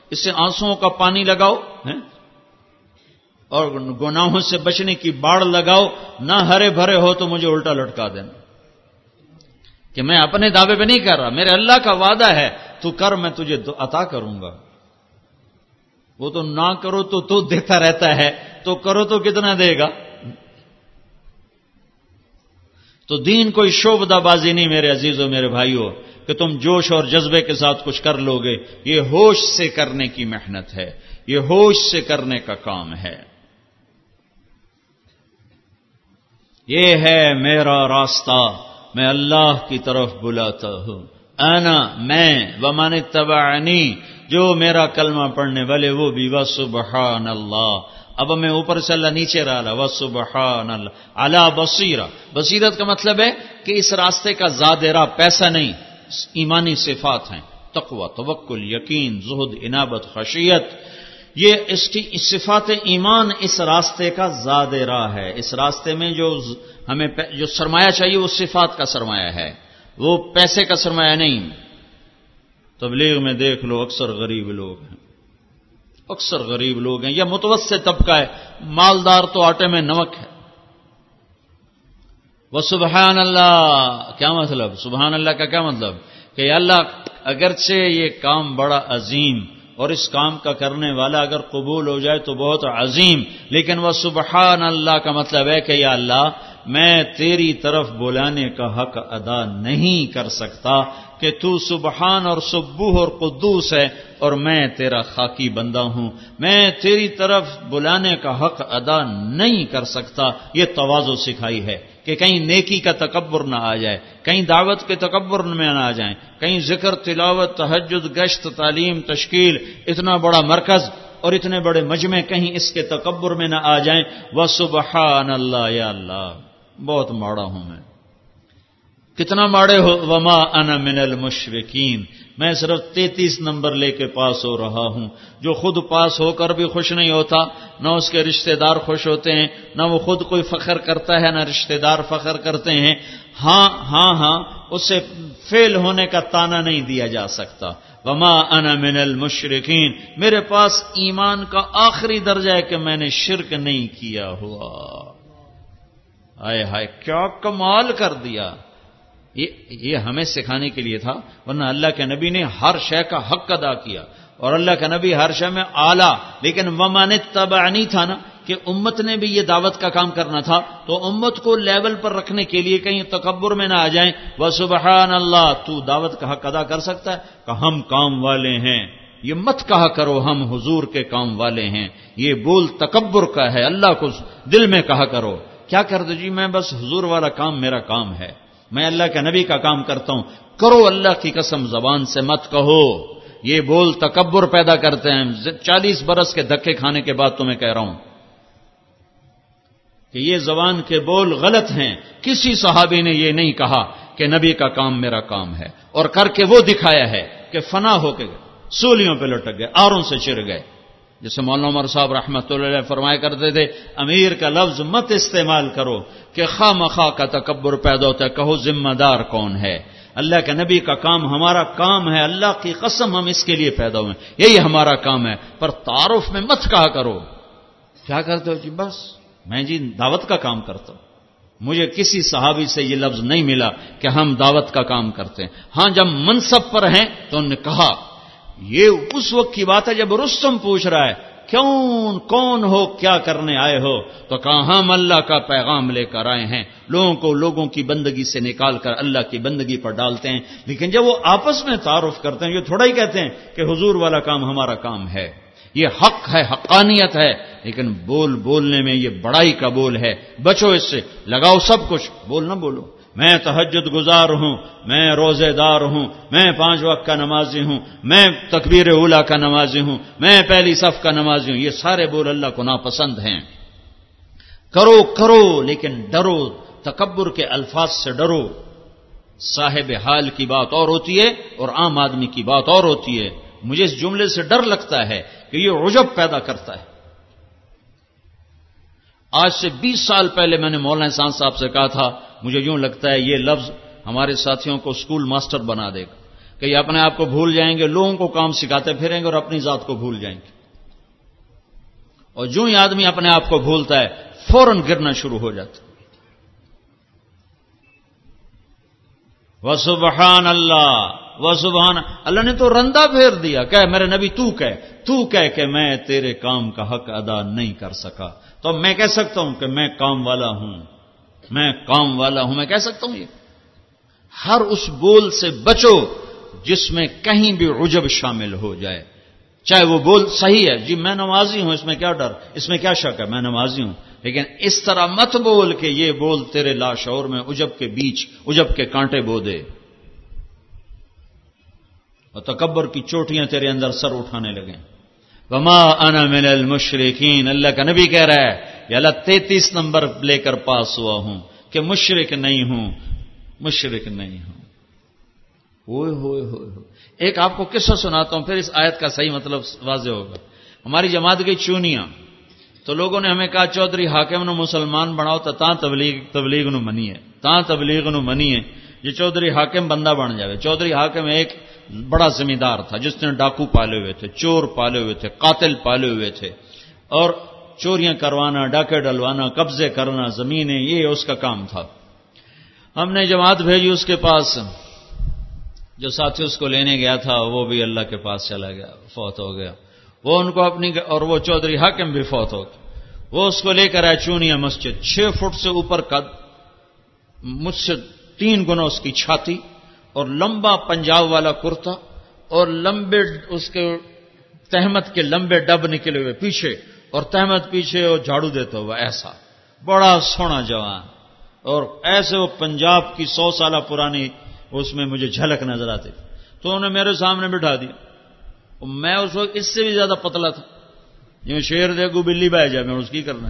اسے آنسو کا پانی لگاؤ اور گناہوں سے بچنے کی باڑ لگاؤ، نہ ہرے بھرے ہو تو مجھے الٹا لٹکا دینا کہ میں اپنے دعوے پہ نہیں کر رہا، میرے اللہ کا وعدہ ہے، تو کر، میں تجھے عطا کروں گا۔ وہ تو نہ کرو تو تو دیتا رہتا ہے، تو کرو تو کتنا دے گا؟ تو دین کوئی شوبدہ بازی نہیں میرے عزیزوں میرے بھائیوں کہ تم جوش اور جذبے کے ساتھ کچھ کر لو گے یہ ہوش سے کرنے کی محنت ہے، یہ ہوش سے کرنے کا کام ہے۔ یہ ہے میرا راستہ، میں اللہ کی طرف بلاتا ہوں۔ انا، میں ومان تبعنی جو میرا کلمہ پڑھنے والے، وہ بھی و سبحان اللہ اب میں اوپر سے اللہ نیچے رہا و سبحان اللہ اللہ بصیرہ۔ بصیرت کا مطلب ہے کہ اس راستے کا زیادہ پیسہ نہیں، ایمانی صفات ہیں۔ تقوی، توکل، یقین، زہد انابت خشیت۔ یہ اس کی صفات ایمان اس راستے کا زاد راہ ہے۔ اس راستے میں جو ہمیں جو سرمایہ چاہیے وہ صفات کا سرمایہ ہے۔ وہ پیسے کا سرمایہ نہیں۔ تبلیغ میں دیکھ لو، اکثر غریب لوگ ہیں۔ اکثر غریب لوگ ہیں۔ یا متوسط طبقہ ہے۔ مالدار تو آٹے میں نمک ہے۔ وہ سبحان اللہ، کیا مطلب؟ سبحان اللہ کا کیا مطلب؟ کہ اللہ اگرچہ یہ کام بڑا عظیم اور اس کام کا کرنے والا اگر قبول ہو جائے تو بہت عظیم لیکن وہ سبحان اللہ کا مطلب ہے کہ یا اللہ، میں تیری طرف بلانے کا حق ادا نہیں کر سکتا کہ تو سبحان اور سبوح اور قدوس ہے اور میں تیرا خاکی بندہ ہوں۔ میں تیری طرف بلانے کا حق ادا نہیں کر سکتا۔ یہ توازو سکھائی ہے۔ کہ کہیں نیکی کا تکبر نہ آ جائے، کہیں دعوت کے تکبر میں نہ آ جائیں، کہیں ذکر، تلاوت تحجد گشت، تعلیم، تشکیل، اتنا بڑا مرکز اور اتنے بڑے مجمع کہیں اس کے تکبر میں نہ آ جائیں۔ وہ سبحان اللہ یا اللہ، بہت ماڑا ہوں میں۔ کتنا ماڑے ہو، وما انا من المشرقین میں صرف تینتیس نمبر لے کے پاس ہو رہا ہوں۔ جو خود پاس ہو کر بھی خوش نہیں ہوتا، نہ اس کے رشتہ دار خوش ہوتے ہیں، نہ وہ خود کوئی فخر کرتا ہے، نہ رشتہ دار فخر کرتے ہیں۔ ہاں ہاں ہاں اسے فیل ہونے کا تانا نہیں دیا جا سکتا۔ وما انا من المشرقین میرے پاس ایمان کا آخری درجہ ہے کہ میں نے شرک نہیں کیا ہوا۔ آئے ہائے، کیا کمال کر دیا۔ یہ ہمیں سکھانے کے لیے تھا، ورنہ اللہ کے نبی نے ہر شے کا حق ادا کیا۔ اور اللہ کا نبی ہر شے میں آلہ لیکن ومان تبا تھا نا، کہ امت نے بھی یہ دعوت کا کام کرنا تھا، تو امت کو لیول پر رکھنے کے لیے کہیں تکبر میں نہ آ جائیں۔ وہ سبحان اللہ تو دعوت کا حق ادا کر سکتا ہے کہ ہم کام والے ہیں۔ یہ مت کہا کرو ہم حضور کے کام والے ہیں۔ یہ بول تکبر کا ہے، اللہ کو دل میں کہا کرو۔ کیا کر دو جی میں بس حضور والا کام میرا کام ہے۔ میں اللہ کے نبی کا کام کرتا ہوں۔ کرو اللہ کی قسم، زبان سے مت کہو۔ یہ بول تکبر پیدا کرتے ہیں۔ چالیس برس کے دھکے کھانے کے بعد تمہیں کہہ رہا ہوں کہ یہ زبان کے بول غلط ہیں۔ کسی صحابی نے یہ نہیں کہا کہ نبی کا کام میرا کام ہے۔ اور کر کے وہ دکھایا ہے کہ فنا ہو کے سولیوں پہ لٹک گئے، آروں سے چر گئے۔ جیسے مولانا عمر صاحب رحمۃ اللہ علیہ فرمایا کرتے تھے امیر کا لفظ مت استعمال کرو کہ خواہ مخواہ کا تکبر پیدا ہوتا ہے کہو ذمہ دار کون ہے؟ اللہ کے نبی کا کام ہمارا کام ہے اللہ کی قسم ہم اس کے لیے پیدا ہوئے یہی ہمارا کام ہے پر تعارف میں مت کہا کرو۔ کیا کرتے ہو جی؟ بس۔ میں جی دعوت کا کام کرتا ہوں۔ مجھے کسی صحابی سے یہ لفظ نہیں ملا کہ ہم دعوت کا کام کرتے ہیں۔ ہاں جب منصب پر ہیں تو انہوں نے کہا یہ اس وقت کی بات ہے جب رستم پوچھ رہا ہے، کیوں، کون ہو، کیا کرنے آئے ہو؟ تو کہاں ہم اللہ کا پیغام لے کر آئے ہیں۔ لوگوں کو لوگوں کی بندگی سے نکال کر اللہ کی بندگی پر ڈالتے ہیں۔ لیکن جب وہ آپس میں تعارف کرتے ہیں، یہ تھوڑا ہی کہتے ہیں کہ حضور والا کام ہمارا کام ہے۔ یہ حق ہے، حقانیت ہے۔ لیکن بول بولنے میں یہ بڑائی کا بول ہے۔ بچو اس سے، لگاؤ سب کچھ۔ بول نہ بولو۔ میں تہجد گزار ہوں، میں روزے دار ہوں، میں پانچ وقت کا نمازی ہوں، میں تکبیر اولا کا نمازی ہوں، میں پہلی صف کا نمازی ہوں، یہ سارے بول اللہ کو ناپسند ہیں۔ کرو کرو، لیکن ڈرو، تکبر کے الفاظ سے ڈرو۔ صاحب حال کی بات اور ہوتی ہے اور عام آدمی کی بات اور ہوتی ہے۔ مجھے اس جملے سے ڈر لگتا ہے کہ یہ عجب پیدا کرتا ہے۔ آج سے بیس سال پہلے میں نے مولانا احسان صاحب سے کہا تھا، مجھے یوں لگتا ہے یہ لفظ ہمارے ساتھیوں کو اسکول ماسٹر بنا دے گا۔ کہ یہ اپنے آپ کو بھول جائیں گے، لوگوں کو کام سکھاتے پھریں گے اور اپنی ذات کو بھول جائیں گے۔ اور جو ہی آدمی اپنے آپ کو بھولتا ہے، فوراً گرنا شروع ہو جاتا وہ سبحان اللہ! وہ سبحان اللہ نے تو رندا پھیر دیا کہ میرے نبی تو کہ تو کہہ کہ میں تیرے کام کا حق ادا نہیں کر سکا۔ تو میں کہہ سکتا ہوں کہ میں کام والا ہوں، میں کام والا ہوں، میں کہہ سکتا ہوں یہ۔ ہر اس بول سے بچو جس میں کہیں بھی عجب شامل ہو جائے۔ چاہے وہ بول صحیح ہے جی میں نمازی ہوں، اس میں کیا ڈر، اس میں کیا شک ہے، میں نمازی ہوں۔ لیکن اس طرح مت بول کہ یہ بول تیرے لاشور میں اجب کے بیچ اجب کے کانٹے بو دے۔ اور تکبر کی چوٹیاں تیرے اندر سر اٹھانے لگیں وما انا من المشرقین اللہ کا نبی کہہ رہا ہے یا اللہ تینتیس نمبر لے کر پاس ہوا ہوں کہ مشرق نہیں ہوں مشرق نہیں ہوں۔ ہوئے ہوئے ہوئے ہوئے۔ ایک آپ کو قصہ سناتا ہوں، پھر اس آیت کا صحیح مطلب واضح ہوگا۔ ہماری جماعت کی چونیاں۔ تو لوگوں نے ہمیں کہا، چودھری حاکم نو مسلمان بناؤ تو تاں تبلیغ تبلیغ نو منی ہے تاں تبلیغ نو منی ہے یہ چودھری حاکم بندہ بن جائے چودھری حاکم ایک بڑا زمیندار تھا، جس نے ڈاکو پالے ہوئے تھے، چور پالے ہوئے تھے، قاتل پالے ہوئے تھے۔ اور چوریاں کروانا، ڈاکے ڈلوانا، قبضے کرنا، زمینیں، یہ اس کا کام تھا۔ ہم نے جماعت بھیجی اس کے پاس۔ جو ساتھی اس کو لینے گیا تھا، وہ بھی اللہ کے پاس چلا گیا، فوت ہو گیا۔ وہ ان کو اپنی اور وہ چودھری حاکم بھی فوت ہو گیا وہ اس کو لے کر آئے چونیا مسجد، چھ فٹ سے اوپر قد، مجھ سے تین گنا اس کی چھاتی۔ اور لمبا پنجاب والا کرتا اور لمبے اس کے تہمت کے لمبے ڈب نکلے ہوئے پیچھے اور تہمت پیچھے اور جھاڑو دیتا ہوا ایسا۔ بڑا سونا جوان۔ اور ایسے وہ پنجاب کی سو سالہ پرانی اس میں مجھے جھلک نظر آتی۔ تو انہوں نے میرے سامنے بٹھا دیا۔ میں اس وقت اس سے بھی زیادہ پتلا تھا۔ جو شیر دے گو بلی بہ جائے میں اس کی کرنا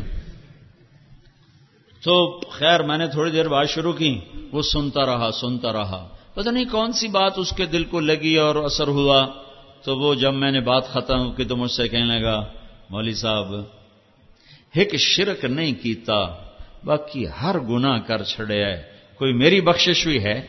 تو خیر، میں نے تھوڑی دیر بات شروع کی۔ وہ سنتا رہا سنتا رہا۔ پتہ نہیں کون سی بات اس کے دل کو لگی اور اثر ہوا تو وہ جب میں نے بات ختم کی تو مجھ سے کہنے لگا، مولوی صاحب، ایک شرک نہیں کیتا، باقی ہر گنا کر چھڑے ہے، کوئی میری بخشش ہوئی ہے؟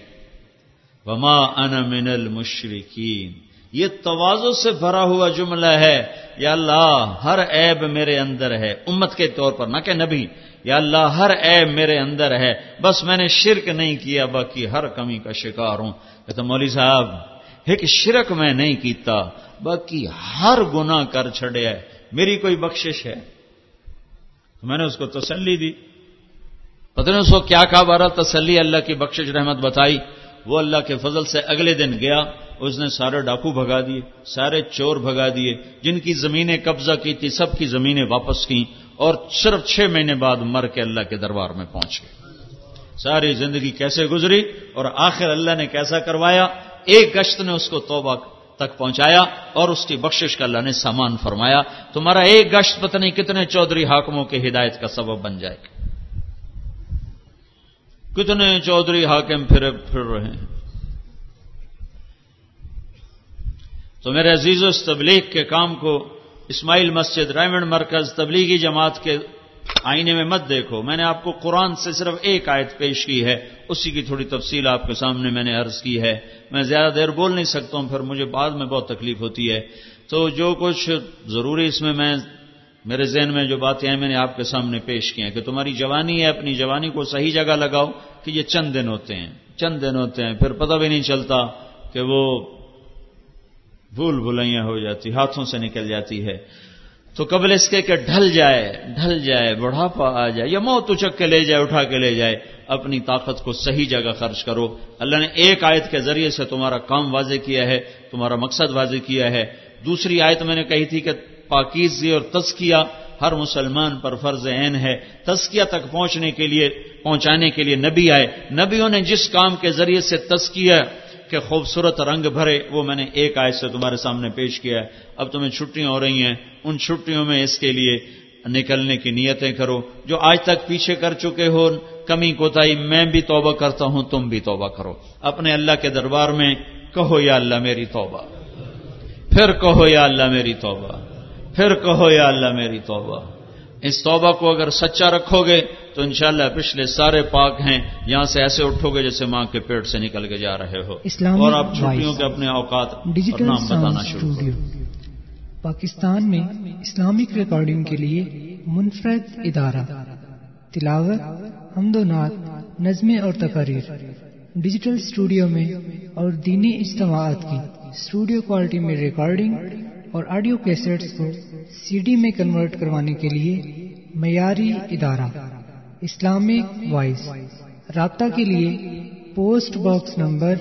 وما ان من المشرکین۔ یہ توازو سے بھرا ہوا جملہ ہے، یا اللہ، ہر عیب میرے اندر ہے۔ امت کے طور پر نہ کہ نبی، یا اللہ، ہر عیب میرے اندر ہے۔ بس میں نے شرک نہیں کیا، باقی ہر کمی کا شکار ہوں۔ کہتا مولوی صاحب، ایک شرک میں نہیں کیتا، باقی ہر گنا کر چھڑے ہے۔ میری کوئی بخشش ہے؟ تو میں نے اس کو تسلی دی۔ پتہ نہیں اس کو کیا کہا بارہ تسلی اللہ کی بخشش رحمت بتائی۔ وہ اللہ کے فضل سے اگلے دن گیا، اس نے سارے ڈاکو بھگا دیے، سارے چور بھگا دیے، جن کی زمینیں قبضہ کی تھی، سب کی زمینیں واپس کی اور صرف چھ مہینے بعد مر کے اللہ کے دربار میں پہنچ گئے۔ ساری زندگی کیسے گزری اور آخر اللہ نے کیسا کروایا؟ ایک گشت نے اس کو توبہ تک پہنچایا اور اس کی بخشش کا اللہ نے سامان فرمایا، تمہارا ایک گشت پتہ نہیں کتنے چودھری حاکموں کی ہدایت کا سبب بن جائے گا۔ کتنے چودھری حاکم پھر پھر رہے ہیں؟ تو میرے عزیز و تبلیغ کے کام کو اسماعیل مسجد ریمنڈ مرکز تبلیغی جماعت کے آئینے میں مت دیکھو۔ میں نے آپ کو قرآن سے صرف ایک آیت پیش کی ہے۔ اسی کی تھوڑی تفصیل آپ کے سامنے میں نے عرض کی ہے۔ میں زیادہ دیر بول نہیں سکتا ہوں، پھر مجھے بعد میں بہت تکلیف ہوتی ہے۔ تو جو کچھ ضروری اس میں میں میرے ذہن میں جو باتیں ہیں میں نے آپ کے سامنے پیش کی ہیں کہ تمہاری جوانی ہے، اپنی جوانی کو صحیح جگہ لگاؤ کہ یہ چند دن ہوتے ہیں۔ چند دن ہوتے ہیں، پھر پتہ بھی نہیں چلتا کہ وہ بھول بھلائیاں ہو جاتی، ہاتھوں سے نکل جاتی ہے۔ تو قبل اس کے کہ ڈھل جائے ڈھل جائے، بڑھاپا آ جائے یا موت اچک کے لے جائے، اٹھا کے لے جائے، اپنی طاقت کو صحیح جگہ خرچ کرو۔ اللہ نے ایک آیت کے ذریعے سے تمہارا کام واضح کیا ہے، تمہارا مقصد واضح کیا ہے۔ دوسری آیت میں نے کہی تھی کہ پاکیزی اور تزکیہ ہر مسلمان پر فرض عین ہے۔ تزکیہ تک پہنچنے کے لیے، پہنچانے کے لیے نبی آئے۔ نبیوں نے جس کام کے ذریعے سے تزکیہ کہ خوبصورت رنگ بھرے، وہ میں نے ایک آیت سے تمہارے سامنے پیش کیا ہے۔ اب تمہیں چھٹیاں ہو رہی ہیں۔ ان چھٹیوں میں اس کے لیے نکلنے کی نیتیں کرو۔ جو آج تک پیچھے کر چکے ہو، کمی کوتاہی، میں بھی توبہ کرتا ہوں، تم بھی توبہ کرو۔ اپنے اللہ کے دربار میں کہو یا اللہ میری توبہ۔ پھر کہو یا اللہ میری توبہ۔ پھر کہو یا اللہ میری توبہ۔ اس توبہ کو اگر سچا رکھو گے تو انشاءاللہ پچھلے سارے پاک ہیں یہاں سے ایسے اٹھو گے جیسے ماں کے پیٹ سے نکل کے جا رہے ہو۔ اور آپ چھٹیوں کے اپنے اوقات ڈیجیٹل نام بتانا شروع پاکستان میں اسلامک ریکارڈنگ کے لیے منفرد ادارہ تلاوت حمد و نعت نظمیں اور تقاریر۔ ڈیجیٹل اسٹوڈیو میں اور دینی اجتماعات کی اسٹوڈیو کوالٹی میں ریکارڈنگ اور آڈیو کیسٹس کو سی ڈی میں کنورٹ کروانے کے لیے معیاری ادارہ، اسلامک وائس، رابطہ کے لیے پوسٹ باکس نمبر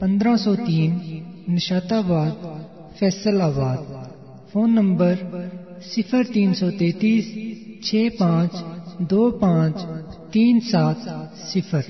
پندرہ سو تین نشات آباد، فیصل آباد، فون نمبر صفر تین سو تینتیس، چھ پانچ، دو پانچ، تین سات صفر۔